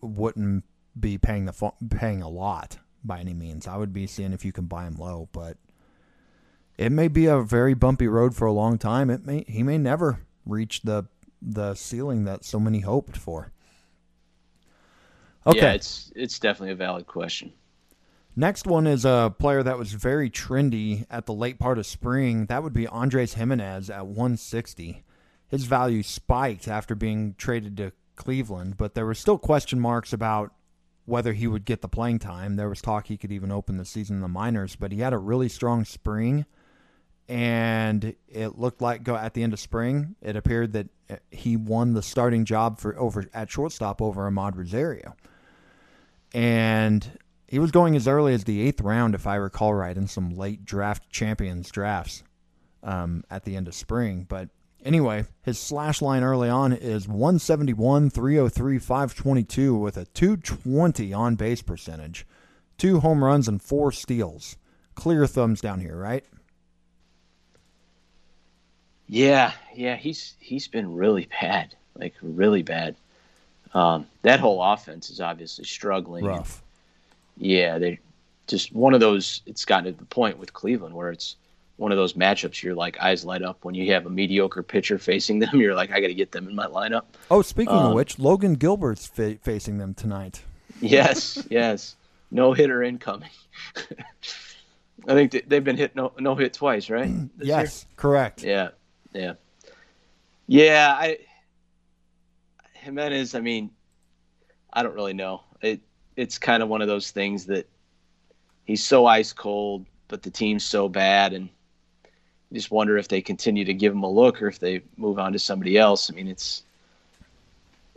wouldn't be paying the paying a lot by any means. I would be seeing if you can buy him low, but it may be a very bumpy road for a long time. It may he may never reach the the ceiling that so many hoped for. Okay. Yeah, it's it's definitely a valid question. Next one is a player that was very trendy at the late part of spring. That would be Andres Gimenez at 160. His value spiked after being traded to Cleveland, but there were still question marks about whether he would get the playing time. There was talk he could even open the season in the minors, but he had a really strong spring and it looked like go at the end of spring, it appeared that uh, he won the starting job for over at shortstop over Amed Rosario, and he was going as early as the eighth round, if I recall right, in some late draft champions drafts um, at the end of spring. But anyway, his slash line early on is 171, 303, 522 with a 220 on base percentage, two home runs, and four steals. Clear thumbs down here, right? Yeah, yeah, he's he's been really bad, like really bad. Um, that whole offense is obviously struggling. Rough. yeah, they just one of those. It's gotten to the point with Cleveland where it's one of those matchups you're like eyes light up when you have a mediocre pitcher <laughs> facing them. You're like, I got to get them in my lineup. Oh, speaking um, of which, Logan Gilbert's fa- facing them tonight. Yes, yes, no hitter incoming. <laughs> I think they've been hit no no hit twice, right? <clears throat> yes, year? correct. Yeah, yeah. Yeah, I Gimenez, I mean, I don't really know. It it's kind of one of those things that he's so ice cold, but the team's so bad and you just wonder if they continue to give him a look or if they move on to somebody else. I mean, it's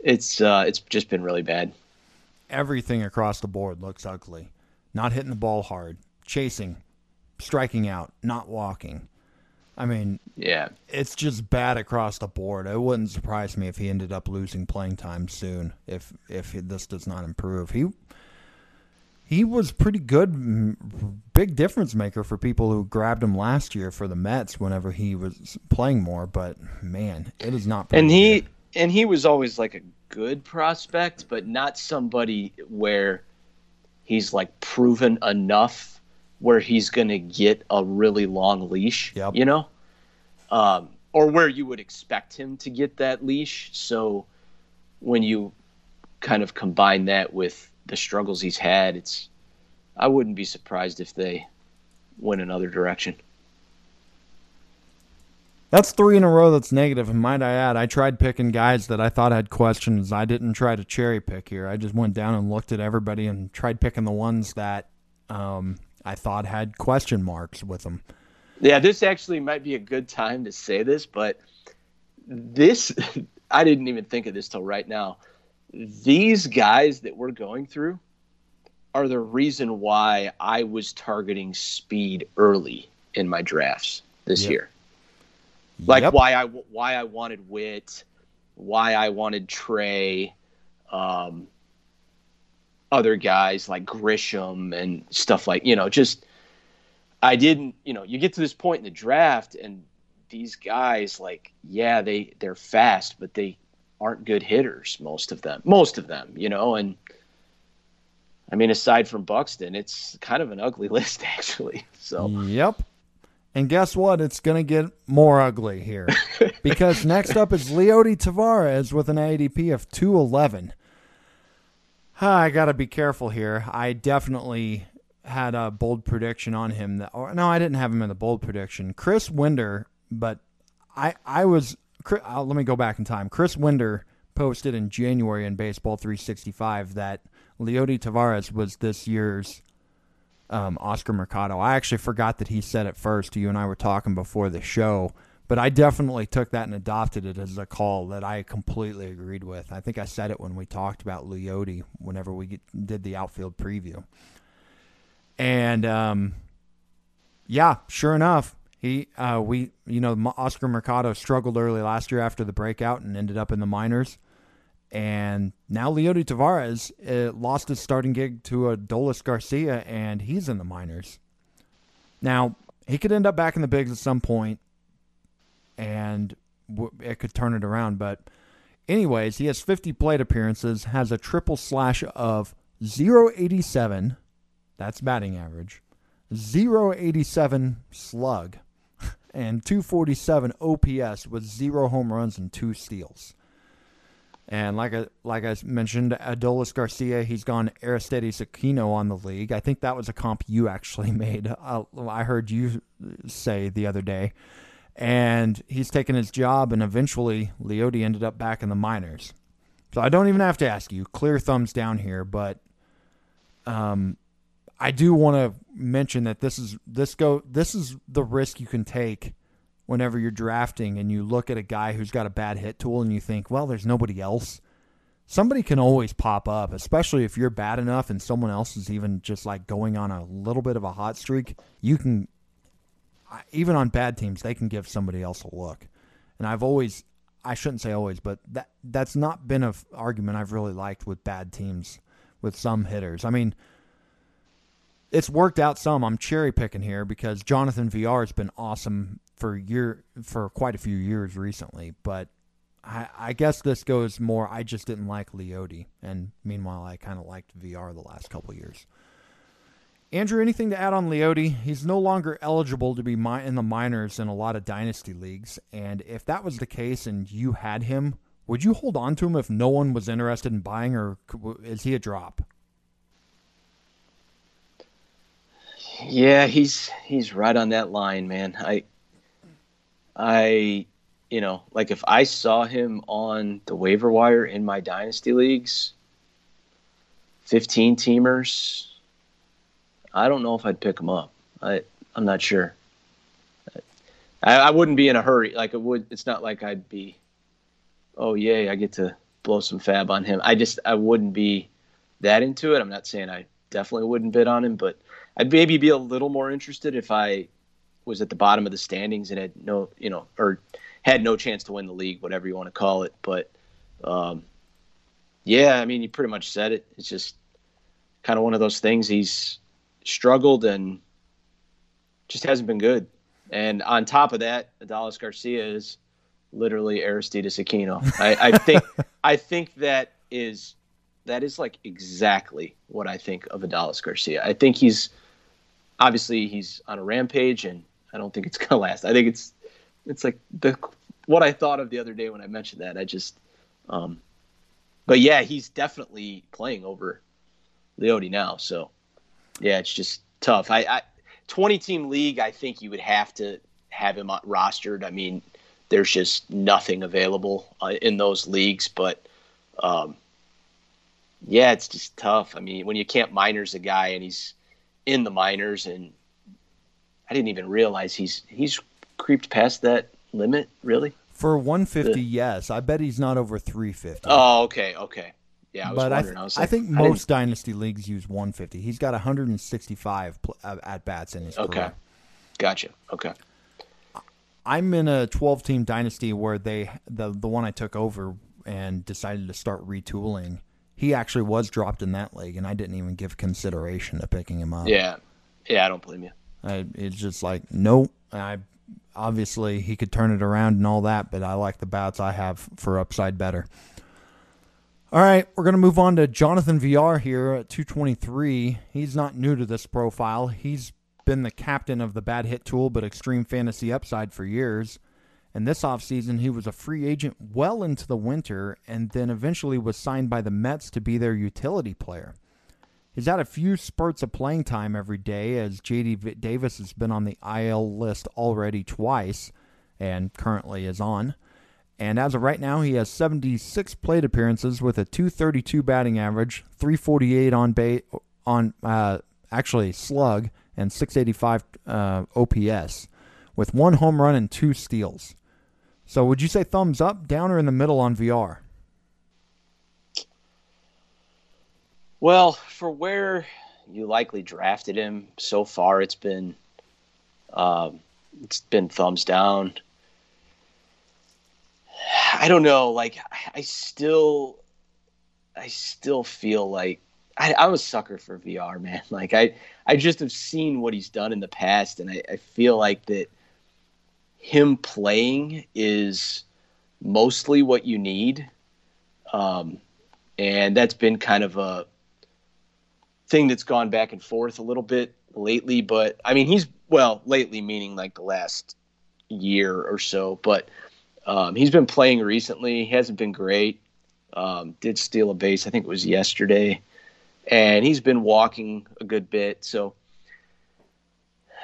it's uh, it's just been really bad. Everything across the board looks ugly. Not hitting the ball hard, chasing, striking out, not walking. I mean, yeah, it's just bad across the board. It wouldn't surprise me if he ended up losing playing time soon if if this does not improve. He he was pretty good, big difference maker for people who grabbed him last year for the Mets whenever he was playing more. But man, it is not. And he good. and he was always like a good prospect, but not somebody where he's like proven enough where he's going to get a really long leash, yep. you know, um, or where you would expect him to get that leash. So when you kind of combine that with the struggles he's had, it's I wouldn't be surprised if they went another direction. That's three in a row that's negative, and might I add, I tried picking guys that I thought had questions. I didn't try to cherry pick here. I just went down and looked at everybody and tried picking the ones that um, I thought had question marks with them. Yeah, this actually might be a good time to say this, but this <laughs> I didn't even think of this till right now. These guys that we're going through are the reason why I was targeting speed early in my drafts this yep. year. Like yep. why I why I wanted Whit, why I wanted Trea, um, other guys like Grisham and stuff like you know just I didn't you know you get to this point in the draft and these guys like yeah they they're fast but they aren't good hitters most of them most of them you know and I mean aside from Buxton it's kind of an ugly <laughs> list actually so yep and guess what? It's going to get more ugly here. <laughs> because next up is Leody Taveras with an ADP of 211. I got to be careful here. I definitely had a bold prediction on him. That, or, no, I didn't have him in the bold prediction. Chris Winder, but I, I was. Uh, let me go back in time. Chris Winder posted in January in Baseball 365 that Leody Taveras was this year's um, Oscar Mercado. I actually forgot that he said it first. You and I were talking before the show, but I definitely took that and adopted it as a call that I completely agreed with. I think I said it when we talked about Leody whenever we get, did the outfield preview. And um, yeah, sure enough, he uh, we you know Oscar Mercado struggled early last year after the breakout and ended up in the minors. And now Leody Taveras uh, lost his starting gig to Adolis Garcia, and he's in the minors. Now, he could end up back in the bigs at some point, and it could turn it around. But, anyways, he has 50 plate appearances, has a triple slash of 087. That's batting average. 087 slug, <laughs> and 247 OPS with zero home runs and two steals. And like I like I mentioned, Adolis Garcia, he's gone Aristides Aquino on the league. I think that was a comp you actually <laughs> made. Uh, I heard you say the other day. And he's taken his job, and eventually Leody ended up back in the minors. So I don't even have to ask you. Clear thumbs down here, but um, I do want to mention that this is this go this is the risk you can take whenever you're drafting and you look at a guy who's got a bad hit tool and you think, well, there's nobody else. Somebody can always pop up, especially if you're bad enough and someone else is even just like going on a little bit of a hot streak. You can, even on bad teams, they can give somebody else a look. And I've always, I shouldn't say always, but that that's not been an argument I've really liked with bad teams, with some hitters. I mean, it's worked out some. I'm cherry picking here because Jonathan Villar has been awesome for year for quite a few years recently, but I, I guess this goes more. I just didn't like Leody, and meanwhile, I kind of liked Villar the last couple years. Andrew, anything to add on Leody? He's no longer eligible to be in the minors in a lot of dynasty leagues, and if that was the case and you had him, would you hold on to him if no one was interested in buying, or is he a drop? Yeah, he's he's right on that line, man. I I, you know, like if I saw him on the waiver wire in my dynasty leagues, 15 teamers, I don't know if I'd pick him up. I, I'm not sure. I, I wouldn't be in a hurry. Like it would, it's not like I'd be, oh yay, I get to blow some FAAB on him. I just, I wouldn't be that into it. I'm not saying I definitely wouldn't bid on him, but I'd maybe be a little more interested if I was at the bottom of the standings and had no, you know, or had no chance to win the league, whatever you want to call it. But um, yeah, I mean, you pretty much said it. It's just kind of one of those things. He's struggled and just hasn't been good. And on top of that, Adolis Garcia is literally Aristides Aquino. I, I think <laughs> I think that is that is like exactly what I think of Adolis Garcia. I think he's obviously he's on a rampage and I don't think it's gonna last. I think it's it's like the what I thought of the other day when I mentioned that. I just, um, but yeah, he's definitely playing over Leody now. So yeah, it's just tough. I, I 20 team league, I think you would have to have him rostered. I mean, there's just nothing available uh, in those leagues, but um, yeah, it's just tough. I mean, when you can't minors a guy and he's in the minors and I didn't even realize he's he's creeped past that limit. Really, For 150, yes. I bet he's not over 350. Oh, okay, okay. Yeah, I was but I, th- I, was I like, think most dynasty leagues use 150. He's got 165 pl- uh, at bats in his Okay, career. gotcha. Okay. I'm in a 12 team dynasty where they the the one I took over and decided to start retooling. He actually was dropped in that league, and I didn't even give consideration to picking him up. Yeah, yeah. I don't blame you. I, it's just like nope. I obviously he could turn it around and all that, but I like the bats I have for upside better. All right, we're going to move on to Jonathan Villar here at 223. He's not new to this profile. He's been the captain of the bad hit tool but extreme fantasy upside for years. And this offseason, he was a free agent well into the winter and then eventually was signed by the Mets to be their utility player. He's had a few spurts of playing time every day as JD Davis has been on the IL list already twice and currently is on. And as of right now, he has 76 plate appearances with a 232 batting average, 348 on base, on uh, actually slug, and 685 uh, OPS, with one home run and two steals. So, would you say thumbs up, down, or in the middle on Villar? Well, for where you likely drafted him so far, it's been um, it's been thumbs down. I don't know. Like I- still, I still feel like I, I'm a sucker for Villar, man. <laughs> Like I, I just have seen what he's done in the past, and I, I feel like that him playing is mostly what you need. Um, and that's been kind of a thing that's gone back and forth a little bit lately. But I mean, he's well, lately meaning like the last year or so. But um, he's been playing recently. He hasn't been great. Um, did steal a base, I think it was yesterday, and he's been walking a good bit. So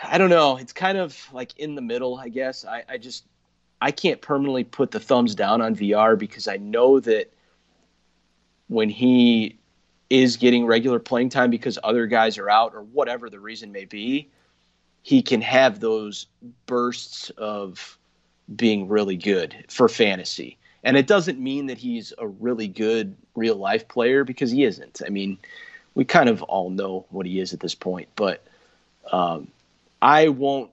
I don't know. It's kind of like in the middle, I guess. I, I just I can't permanently put the thumbs down on Villar because I know that when he is getting regular playing time because other guys are out or whatever the reason may be, he can have those bursts of being really good for fantasy. And it doesn't mean that he's a really good real life player because he isn't. I mean, we kind of all know what he is at this point, but um, I won't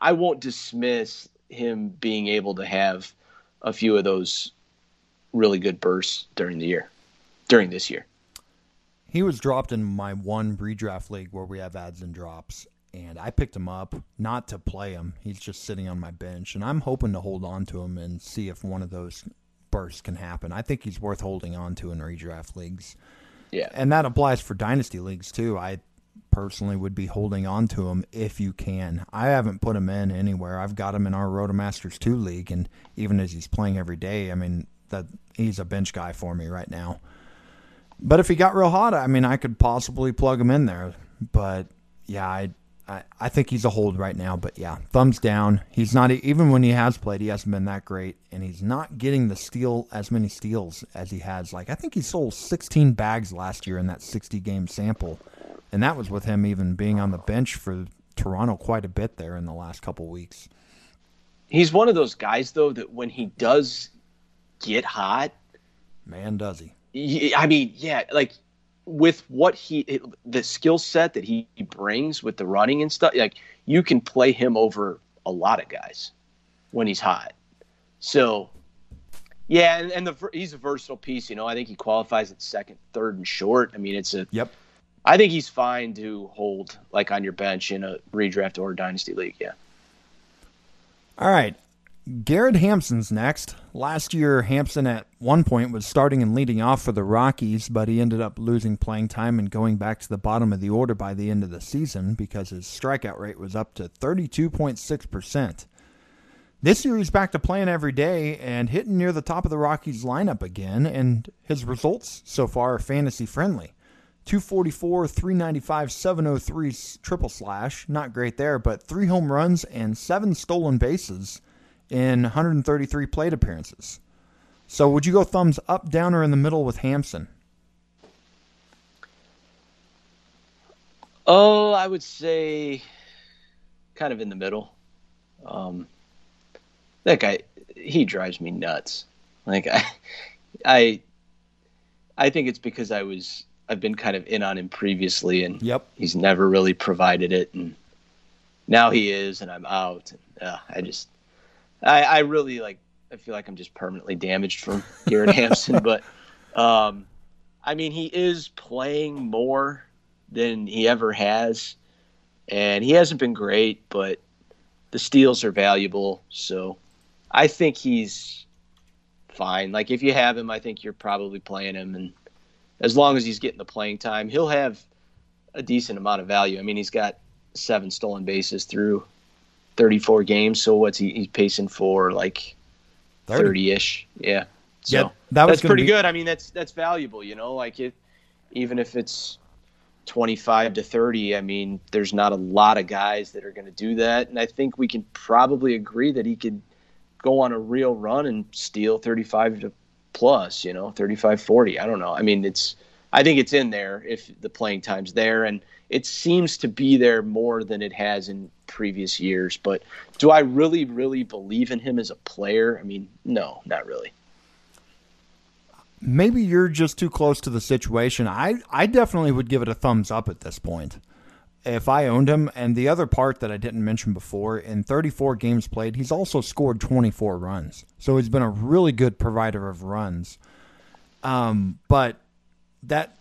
I won't dismiss him being able to have a few of those really good bursts during the year, during this year. He was dropped in my one redraft league where we have ads and drops, and I picked him up not to play him. He's just sitting on my bench, and I'm hoping to hold on to him and see if one of those bursts can happen. I think he's worth holding on to in redraft leagues, Yeah. and that applies for dynasty leagues too. I personally would be holding on to him if you can. I haven't put him in anywhere. I've got him in our Rotomasters 2 league, and even as he's playing every day, I mean that he's a bench guy for me right now. But if he got real hot, I mean, I could possibly plug him in there. But yeah, I, I, I think he's a hold right now. But yeah, thumbs down. He's not even when he has played, he hasn't been that great, and he's not getting the steal as many steals as he has. Like I think he sold 16 bags last year in that 60 game sample, and that was with him even being on the bench for Toronto quite a bit there in the last couple weeks. He's one of those guys though that when he does get hot, Man, does he? I mean, yeah, like with what he it, the skill set that he brings with the running and stuff, like you can play him over a lot of guys when he's hot. So, yeah, and, and the he's a versatile piece. You know, I think he qualifies at second, third, and short. I mean, it's a Yep. I think he's fine to hold like on your bench in a redraft or dynasty league. Yeah. All right. Garrett Hampson's next. Last year, Hampson at one point was starting and leading off for the Rockies, but he ended up losing playing time and going back to the bottom of the order by the end of the season because his strikeout rate was up to 32.6%. This year, he's back to playing every day and hitting near the top of the Rockies lineup again, and his results so far are fantasy friendly. 244, 395, 703 triple slash. Not great there, but three home runs and seven stolen bases in 133 plate appearances. So would you go thumbs up, down, or in the middle with Hampson? Oh, I would say kind of in the middle. Um, that guy, he drives me nuts. Like I, I, I think it's because I was I've been kind of in on him previously, and Yep. he's never really provided it, and now he is, and I'm out. And, uh, I just, I, I really like. I feel like I'm just permanently damaged from Garrett <laughs> Hampson, but, um, I mean, he is playing more than he ever has, and he hasn't been great, but the steals are valuable, so I think he's fine. Like if you have him, I think you're probably playing him, and as long as he's getting the playing time, he'll have a decent amount of value. I mean, he's got seven stolen bases through 34 games, so what's he? He's pacing for like 30 ish. Yeah. So Yeah, that was that's pretty be- good. I mean, that's that's valuable. You know, like it, even if it's 25 to 30. I mean, there's not a lot of guys that are going to do that, and I think we can probably agree that he could go on a real run and steal 35 to plus. You know, 35 40. I don't know. I mean, it's. I think it's in there if the playing time's there, and it seems to be there more than it has in previous years. But do I really, really believe in him as a player? I mean, no, not really. maybe you're just too close to the situation. I I definitely would give it a thumbs up at this point. If I owned him, and the other part that I didn't mention before, in 34 games played, he's also scored 24 runs. So he's been a really good provider of runs. Um, but that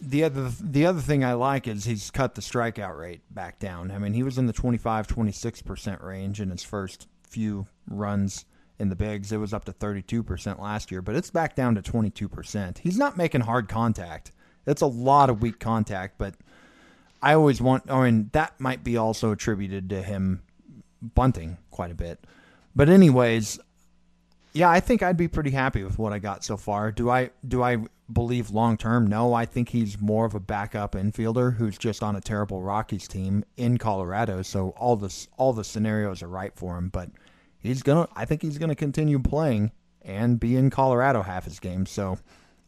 the other the other thing I like is he's cut the strikeout rate back down. I mean, he was in the 25 26% range in his first few runs in the bigs. It was up to 32% last year, but it's back down to 22%. He's not making hard contact. It's a lot of weak contact, but I always want I mean, that might be also attributed to him bunting quite a bit. But anyways, yeah, I think I'd be pretty happy with what I got so far. Do I do I believe long term? No, I think he's more of a backup infielder who's just on a terrible Rockies team in Colorado. So all this all the scenarios are right for him. But he's gonna. I think he's gonna continue playing and be in Colorado half his games. So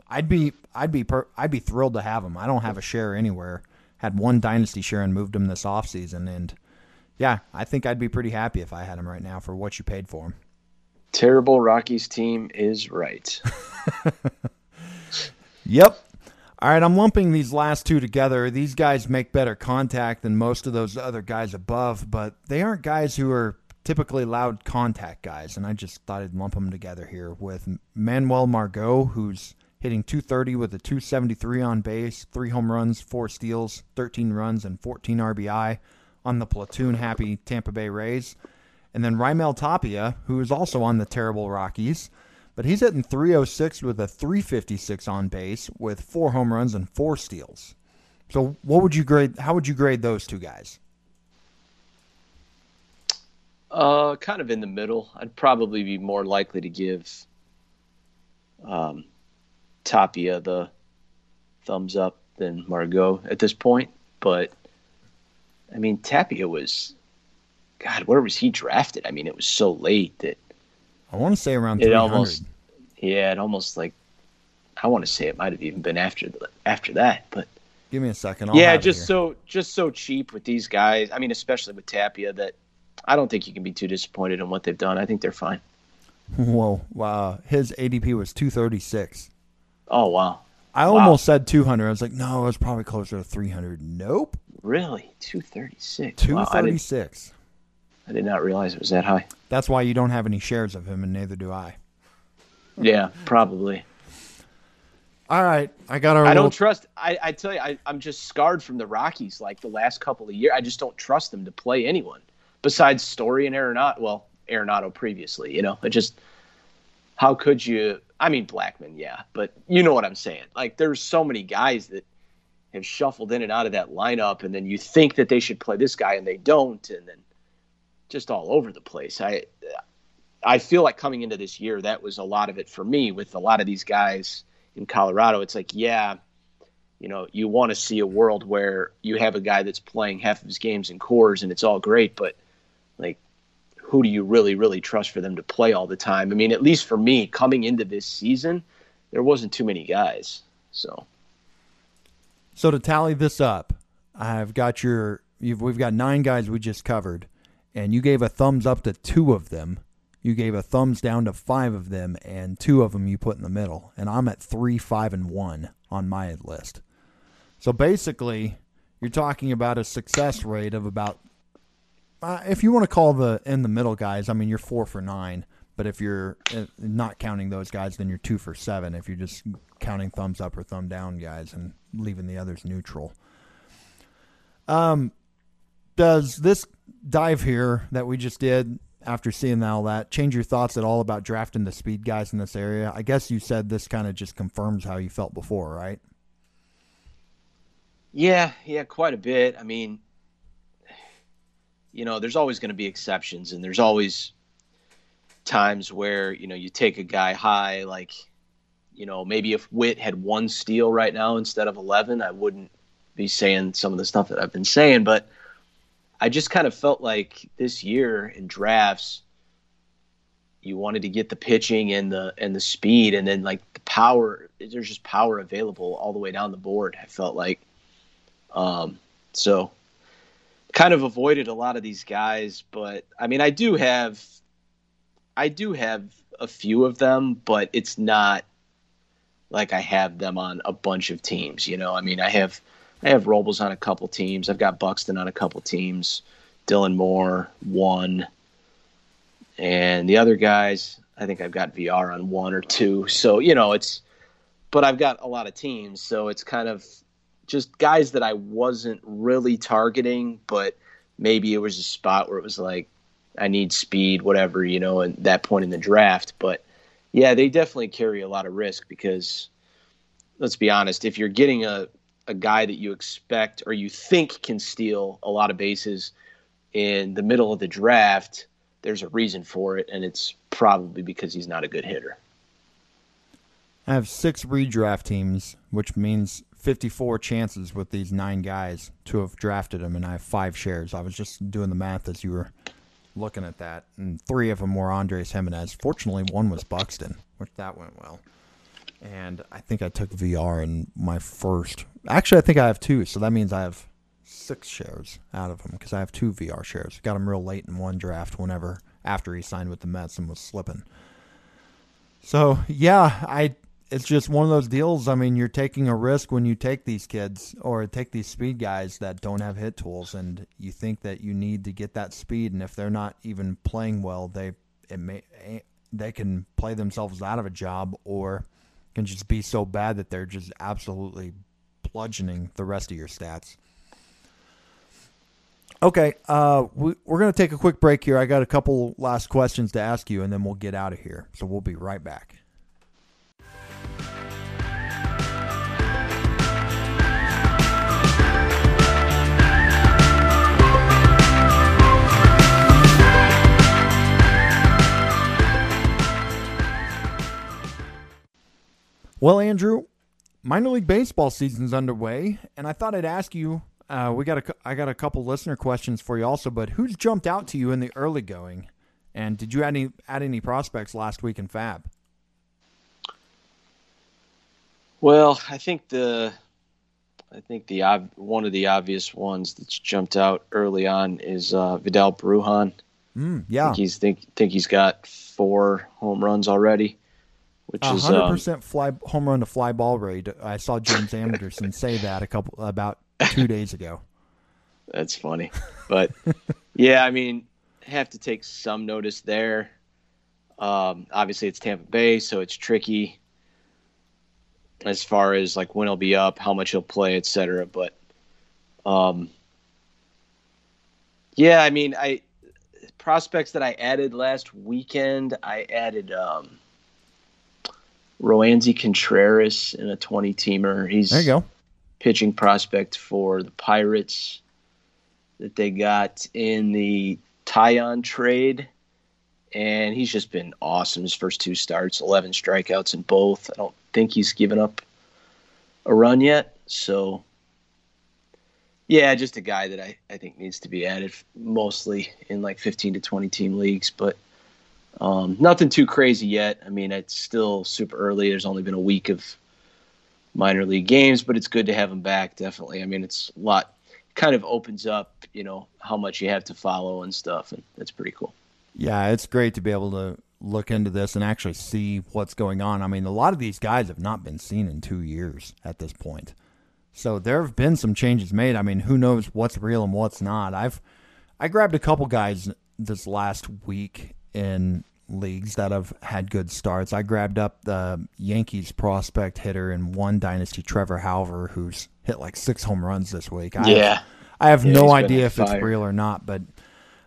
I'd be I'd be per, I'd be thrilled to have him. I don't have a share anywhere. Had one dynasty share and moved him this offseason. and yeah, I think I'd be pretty happy if I had him right now for what you paid for him. Terrible Rockies team is right. <laughs> Yep. All right, I'm lumping these last two together. These guys make better contact than most of those other guys above, but they aren't guys who are typically loud contact guys, and I just thought I'd lump them together here with Manuel Margot, who's hitting 230 with a 273 on base, three home runs, four steals, 13 runs, and 14 RBI on the platoon happy Tampa Bay Rays. And then Raimel Tapia, who is also on the terrible Rockies, but he's hitting 306 with a 356 on base with four home runs and four steals. So, what would you grade? How would you grade those two guys? Uh, kind of in the middle. I'd probably be more likely to give um, Tapia the thumbs up than Margot at this point. But I mean, Tapia was, God, where was he drafted? I mean, it was so late that I want to say around it 300. almost, yeah, it almost like I want to say it might have even been after the, after that, but Give me a second. I'll yeah, just so just so cheap with these guys. I mean, especially with Tapia, that I don't think you can be too disappointed in what they've done. I think they're fine. <laughs> Whoa, wow. His ADP was 236. Oh wow, I almost said 200. I was like, no, it was probably closer to 300. Nope, really? Two thirty six. Wow, I, did, 236. I did not realize it was that high. That's why you don't have any shares of him, and neither do I. Yeah, probably. All right, I got our. I little- don't trust. I, I tell you, I, I'm just scarred from the Rockies. Like the last couple of years, I just don't trust them to play anyone besides Story and Arenado. Well, Arenado previously, you know. It just how could you? I mean, Blackmon, yeah, but you know what I'm saying. Like there's so many guys that have shuffled in and out of that lineup, and then you think that they should play this guy and they don't, and then just all over the place. I I feel like coming into this year, that was a lot of it for me with a lot of these guys in Colorado. It's like, yeah, you know, you want to see a world where you have a guy that's playing half of his games in Coors and it's all great, but like, who do you really, really trust for them to play all the time? I mean, at least for me, coming into this season, there wasn't too many guys. So, So to tally this up, I've got your. You've, we've got nine guys we just covered, and you gave a thumbs up to two of them. You gave a thumbs down to five of them, and two of them you put in the middle. And I'm at three, five, and one on my list. So basically, you're talking about a success rate of about, uh, if you want to call the in the middle guys, I mean, you're four for nine. But if you're uh, not counting those guys, then you're two for seven. If you're just counting thumbs up or thumb down guys and leaving the others neutral. Um, does this dive here that we just did after seeing all that change your thoughts at all about drafting the speed guys in this area? I guess you said this kind of just confirms how you felt before, right? Yeah, yeah, quite a bit. I mean, you know, there's always going to be exceptions, and there's always times where you know you take a guy high, like you know maybe if Whit had one steal right now instead of eleven, I wouldn't be saying some of the stuff that I've been saying, but I just kind of felt like this year in drafts, you wanted to get the pitching and the and the speed, and then like the power. There's just power available all the way down the board. I felt like, um, so kind of avoided a lot of these guys. But I mean, I do have, I do have a few of them, but it's not like I have them on a bunch of teams. You know, I mean, I have I have Robles on a couple teams. I've got Buxton on a couple teams. Dylan Moore one, and the other guys I think I've got Villar on one or two. So you know it's, but I've got a lot of teams, so it's kind of just guys that I wasn't really targeting, but maybe it was a spot where it was like I need speed, whatever you know, at that point in the draft. But yeah, they definitely carry a lot of risk because let's be honest, if you're getting a a guy that you expect or you think can steal a lot of bases in the middle of the draft, there's a reason for it, and it's probably because he's not a good hitter. I have six redraft teams, which means 54 chances with these nine guys to have drafted him, and I have five shares. I was just doing the math as you were looking at that, and three of them were Andres Gimenez. Fortunately, one was Buxton, which that went well and I think I took Villar in my first. Actually, I think I have two, so that means I have six shares out of him because I have two Villar shares. Got him real late in one draft, whenever after he signed with the Mets and was slipping. So yeah, I. It's just one of those deals. I mean, you're taking a risk when you take these kids or take these speed guys that don't have hit tools, and you think that you need to get that speed, and if they're not even playing well, they it may eh, they can play themselves out of a job or can just be so bad that they're just absolutely bludgeoning the rest of your stats. Okay, uh, we, we're going to take a quick break here. I got a couple last questions to ask you, and then we'll get out of here. So we'll be right back. Well, Andrew, minor league baseball season's underway, and I thought I'd ask you. Uh, we got a, I got a couple listener questions for you also, but who's jumped out to you in the early going, and did you add any add any prospects last week in FAAB? Well, I think the I think the one of the obvious ones that's jumped out early on is uh, Vidal Bruján. Mm, yeah, I think he's think think he's got four home runs already which is hundred percent um, fly home run to fly ball rate. I saw James Anderson say that a couple about two days ago. <laughs> That's funny, but yeah, I mean, have to take some notice there. Um, obviously, it's Tampa Bay, so it's tricky as far as like when he'll be up, how much he'll play, etc. But um, yeah, I mean, I prospects that I added last weekend, I added um, Roansy Contreras in a 20 teamer. He's there you go. pitching prospect for the Pirates that they got in the Taillon trade. And he's just been awesome. His first two starts, 11 strikeouts in both. I don't think he's given up a run yet. So, yeah, just a guy that I, I think needs to be added mostly in like 15 to 20 team leagues. But um, nothing too crazy yet. I mean, it's still super early. There's only been a week of minor league games, but it's good to have him back. Definitely. I mean, it's a lot. Kind of opens up, you know, how much you have to follow and stuff, and that's pretty cool. Yeah, it's great to be able to look into this and actually see what's going on. I mean, a lot of these guys have not been seen in two years at this point. So there have been some changes made. I mean, who knows what's real and what's not. I've I grabbed a couple guys this last week in leagues that have had good starts. I grabbed up the Yankees prospect hitter in one dynasty, Trevor Hauver, who's hit like six home runs this week. I yeah. Have, I have Yeah, no idea if it's real or not, but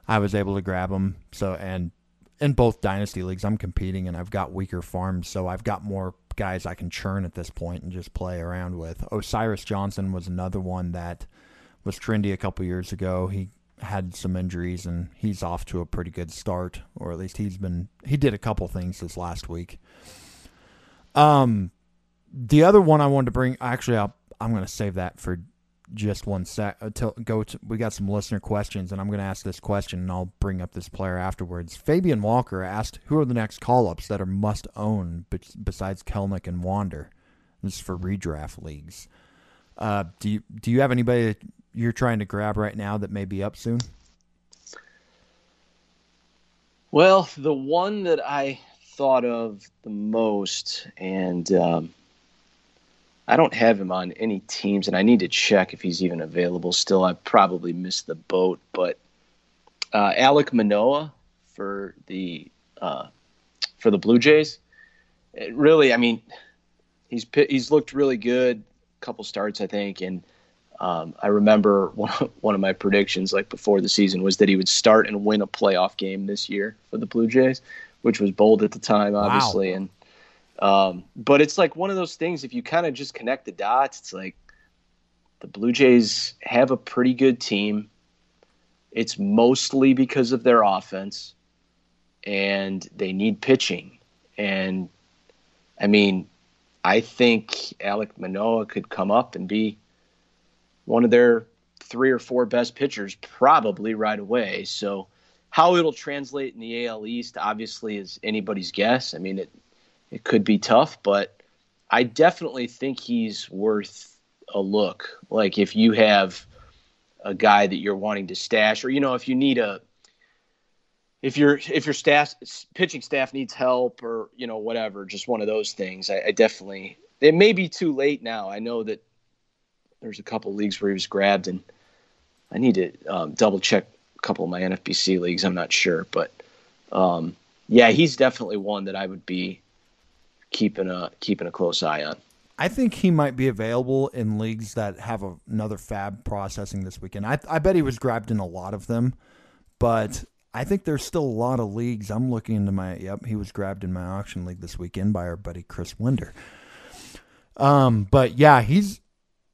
I was able to grab him. So and in both dynasty leagues, I'm competing and I've got weaker farms, so I've got more guys I can churn at this point and just play around with. Osiris Johnson was another one that was trendy a couple years ago. He had some injuries and he's off to a pretty good start, or at least he's been he did a couple things this last week. Um, the other one I wanted to bring, actually, I'll, I'm going to save that for just one sec. Until go to, we got some listener questions, and I'm going to ask this question, and I'll bring up this player afterwards. Fabian Walker asked, "Who are the next call-ups that are must-own besides Kelenic and Wander?" This is for redraft leagues. Uh, do you do you have anybody you're trying to grab right now that may be up soon? Well, the one that I thought of the most, and um, I don't have him on any teams, and I need to check if he's even available still. I probably missed the boat, but uh, Alek Manoah for the uh, for the Blue Jays. It really, I mean, he's he's looked really good. A couple starts, I think, and um, I remember <laughs> one of, one of my predictions, like before the season, was that he would start and win a playoff game this year for the Blue Jays, which was bold at the time, obviously. And um, but it's like one of those things. If you kind of just connect the dots, it's like the Blue Jays have a pretty good team. It's mostly because of their offense, and they need pitching. And I mean, I think Alek Manoah could come up and be one of their three or four best pitchers probably right away. So how it'll translate in the AL East obviously is anybody's guess. I mean it it could be tough, but I definitely think he's worth a look. Like if you have a guy that you're wanting to stash or you know if you need a if your if your staff pitching staff needs help or you know whatever just one of those things I, I definitely it may be too late now i know that there's a couple leagues where he was grabbed, and I need to um, double check a couple of my NFBC leagues. I'm not sure, but um, yeah, he's definitely one that I would be keeping a keeping a close eye on. I think he might be available in leagues that have a, another FAAB processing this weekend. I, I bet he was grabbed in a lot of them, but I think there's still a lot of leagues. I'm looking into my. Yep, he was grabbed in my auction league this weekend by our buddy Chris Winder. Um, but yeah, he's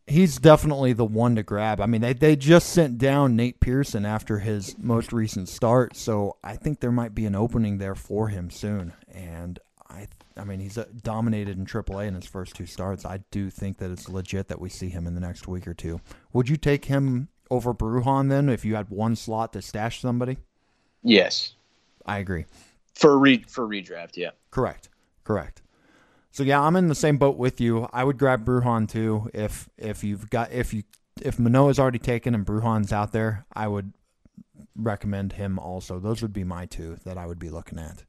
he's definitely the one to grab. I mean, they they just sent down Nate Pearson after his most recent start, so I think there might be an opening there for him soon. And I, I mean, he's uh, dominated in AAA in his first two starts. I do think that it's legit that we see him in the next week or two. Would you take him over Brujan then if you had one slot to stash somebody? Yes, I agree. for re for redraft. Yeah, Correct. Correct. So yeah, I'm in the same boat with you. I would grab Brujan too if if you've got if you if Manoah's already taken and Brujan's out there, I would recommend him also. Those would be my two that I would be looking at.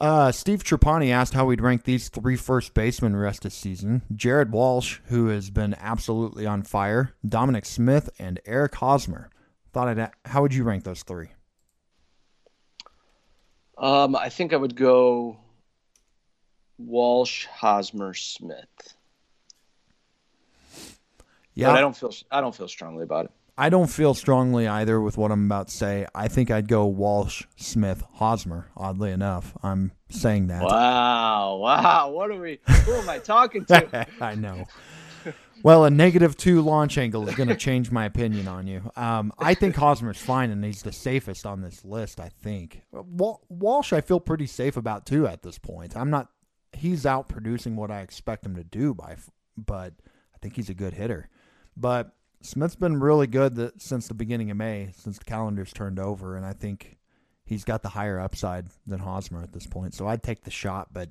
Uh, Steve Trapani asked how we'd rank these three first basemen rest of season. Jared Walsh, who has been absolutely on fire, Dominic Smith, and Eric Hosmer. Thought I'd. How would you rank those three? um, I think I would go Walsh, Hosmer, Smith. Yeah, but I don't feel I don't feel strongly about it. I don't feel strongly either with what I'm about to say. I think I'd go Walsh, Smith, Hosmer. Oddly enough, I'm saying that. Wow, wow, what are we? Who am I talking to? <laughs> I know. Well, a negative two launch angle is going to change my opinion on you. Um, I think Hosmer's fine, and he's the safest on this list. I think Walsh, I feel pretty safe about too at this point. I'm not. He's out producing what I expect him to do by, but I think he's a good hitter. But Smith's been really good that, since the beginning of May, since the calendar's turned over, and I think he's got the higher upside than Hosmer at this point. So I'd take the shot. But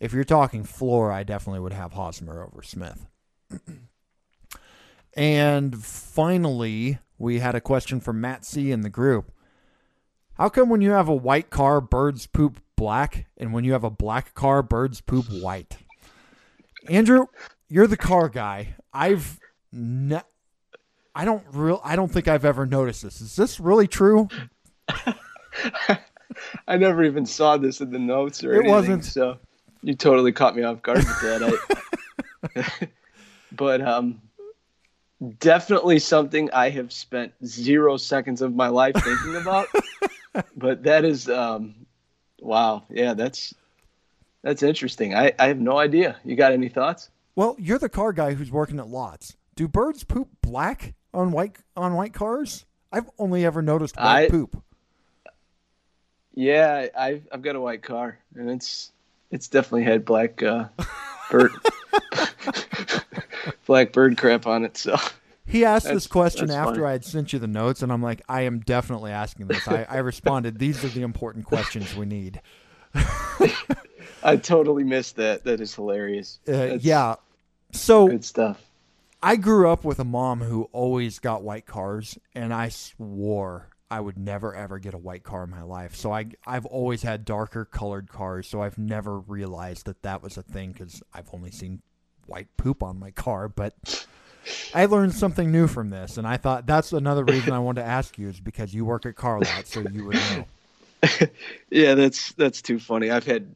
if you're talking floor, I definitely would have Hosmer over Smith. <clears throat> and finally, we had a question from Matt C in the group. How come when you have a white car, birds poop black, and when you have a black car, birds poop white? Andrew, you're the car guy. I've ne- I don't real I don't think I've ever noticed this. Is this really true? <laughs> I never even saw this in the notes or It anything. wasn't. So you totally caught me off guard with that. I, <laughs> <laughs> but um, definitely something I have spent zero seconds of my life thinking about. But that is um, wow. Yeah, that's that's interesting. I, I have no idea. You got any thoughts? Well, you're the car guy who's working at lots. Do birds poop black on white on white cars? I've only ever noticed white I- poop. Yeah, I've I've got a white car, and it's it's definitely had black uh, bird <laughs> black bird crap on it. So He asked this question after funny. I had sent you the notes, and I'm like, I am definitely asking this. I, I responded, these are the important questions we need. <laughs> I totally missed that. That is hilarious. Uh, yeah. So good stuff. I grew up with a mom who always got white cars, and I swore I would never ever get a white car in my life. So I I've always had darker colored cars, so I've never realized that that was a thing because I've only seen white poop on my car. But I learned something new from this, and I thought that's another reason I wanted to ask you is because you work at car lot, so you would know. <laughs> Yeah, that's that's too funny. I've had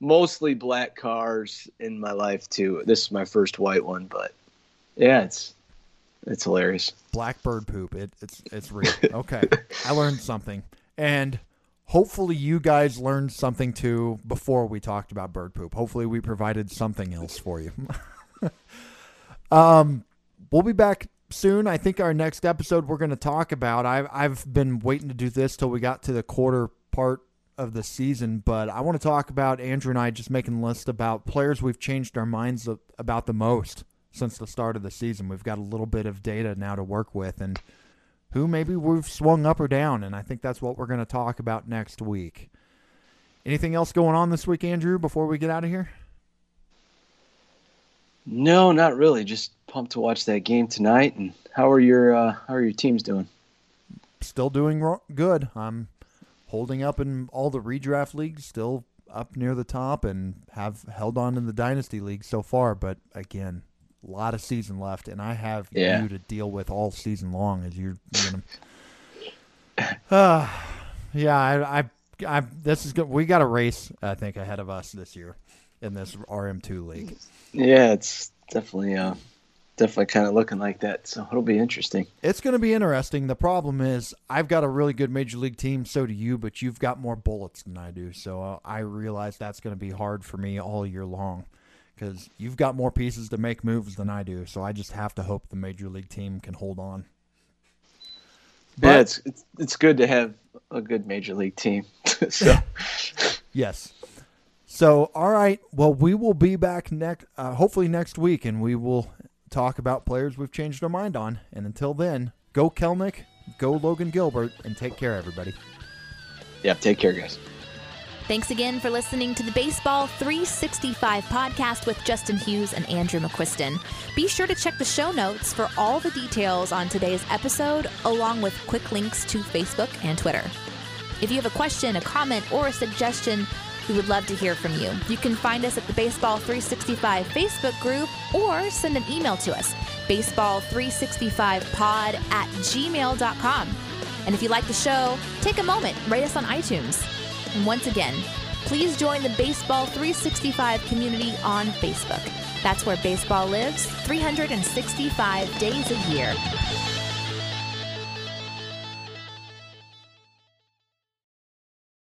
mostly black cars in my life too. This is my first white one, but yeah, it's it's hilarious. Blackbird poop. It, it's it's real. Okay, I learned something, and hopefully you guys learned something too before we talked about bird poop. Hopefully we provided something else for you. <laughs> um, we'll be back soon. I think our next episode we're going to talk about. I've I've been waiting to do this till we got to the quarter part of the season, but I want to talk about Andrew and I just making a list about players we've changed our minds about the most since the start of the season. We've got a little bit of data now to work with and who maybe we've swung up or down, and I think that's what we're going to talk about next week. Anything else going on this week, Andrew, before we get out of here? No, not really. Just pumped to watch that game tonight. And how are your uh, how are your teams doing? Still doing ro- good. I'm holding up in all the redraft leagues, still up near the top, and have held on in the dynasty league so far. But again, a lot of season left, and I have Yeah. you to deal with all season long as you're. You know, uh, yeah, I, I, I, this is good. We got a race, I think, ahead of us this year in this RM2 league. Yeah, it's definitely uh, definitely kind of looking like that. So it'll be interesting. It's going to be interesting. The problem is, I've got a really good major league team. So do you, but you've got more bullets than I do. So uh, I realize that's going to be hard for me all year long because you've got more pieces to make moves than I do. So I just have to hope the major league team can hold on. yeah, But- it's, it's it's good to have a good major league team. <laughs> so <laughs> Yes. So, all right. Well, we will be back next, uh, hopefully next week, and we will talk about players we've changed our mind on. And until then, go Kelenic, go Logan Gilbert, and take care, everybody. yeah, take care, guys. Thanks again for listening to the Baseball 365 podcast with Justin Hughes and Andrew McQuiston. Be sure to check the show notes for all the details on today's episode, along with quick links to Facebook and Twitter. If you have a question, a comment, or a suggestion, we would love to hear from you. You can find us at the Baseball 365 Facebook group or send an email to us, baseball365pod at gmail.com. And if you like the show, take a moment, rate us on iTunes. And once again, please join the Baseball 365 community on Facebook. That's where baseball lives 365 days a year.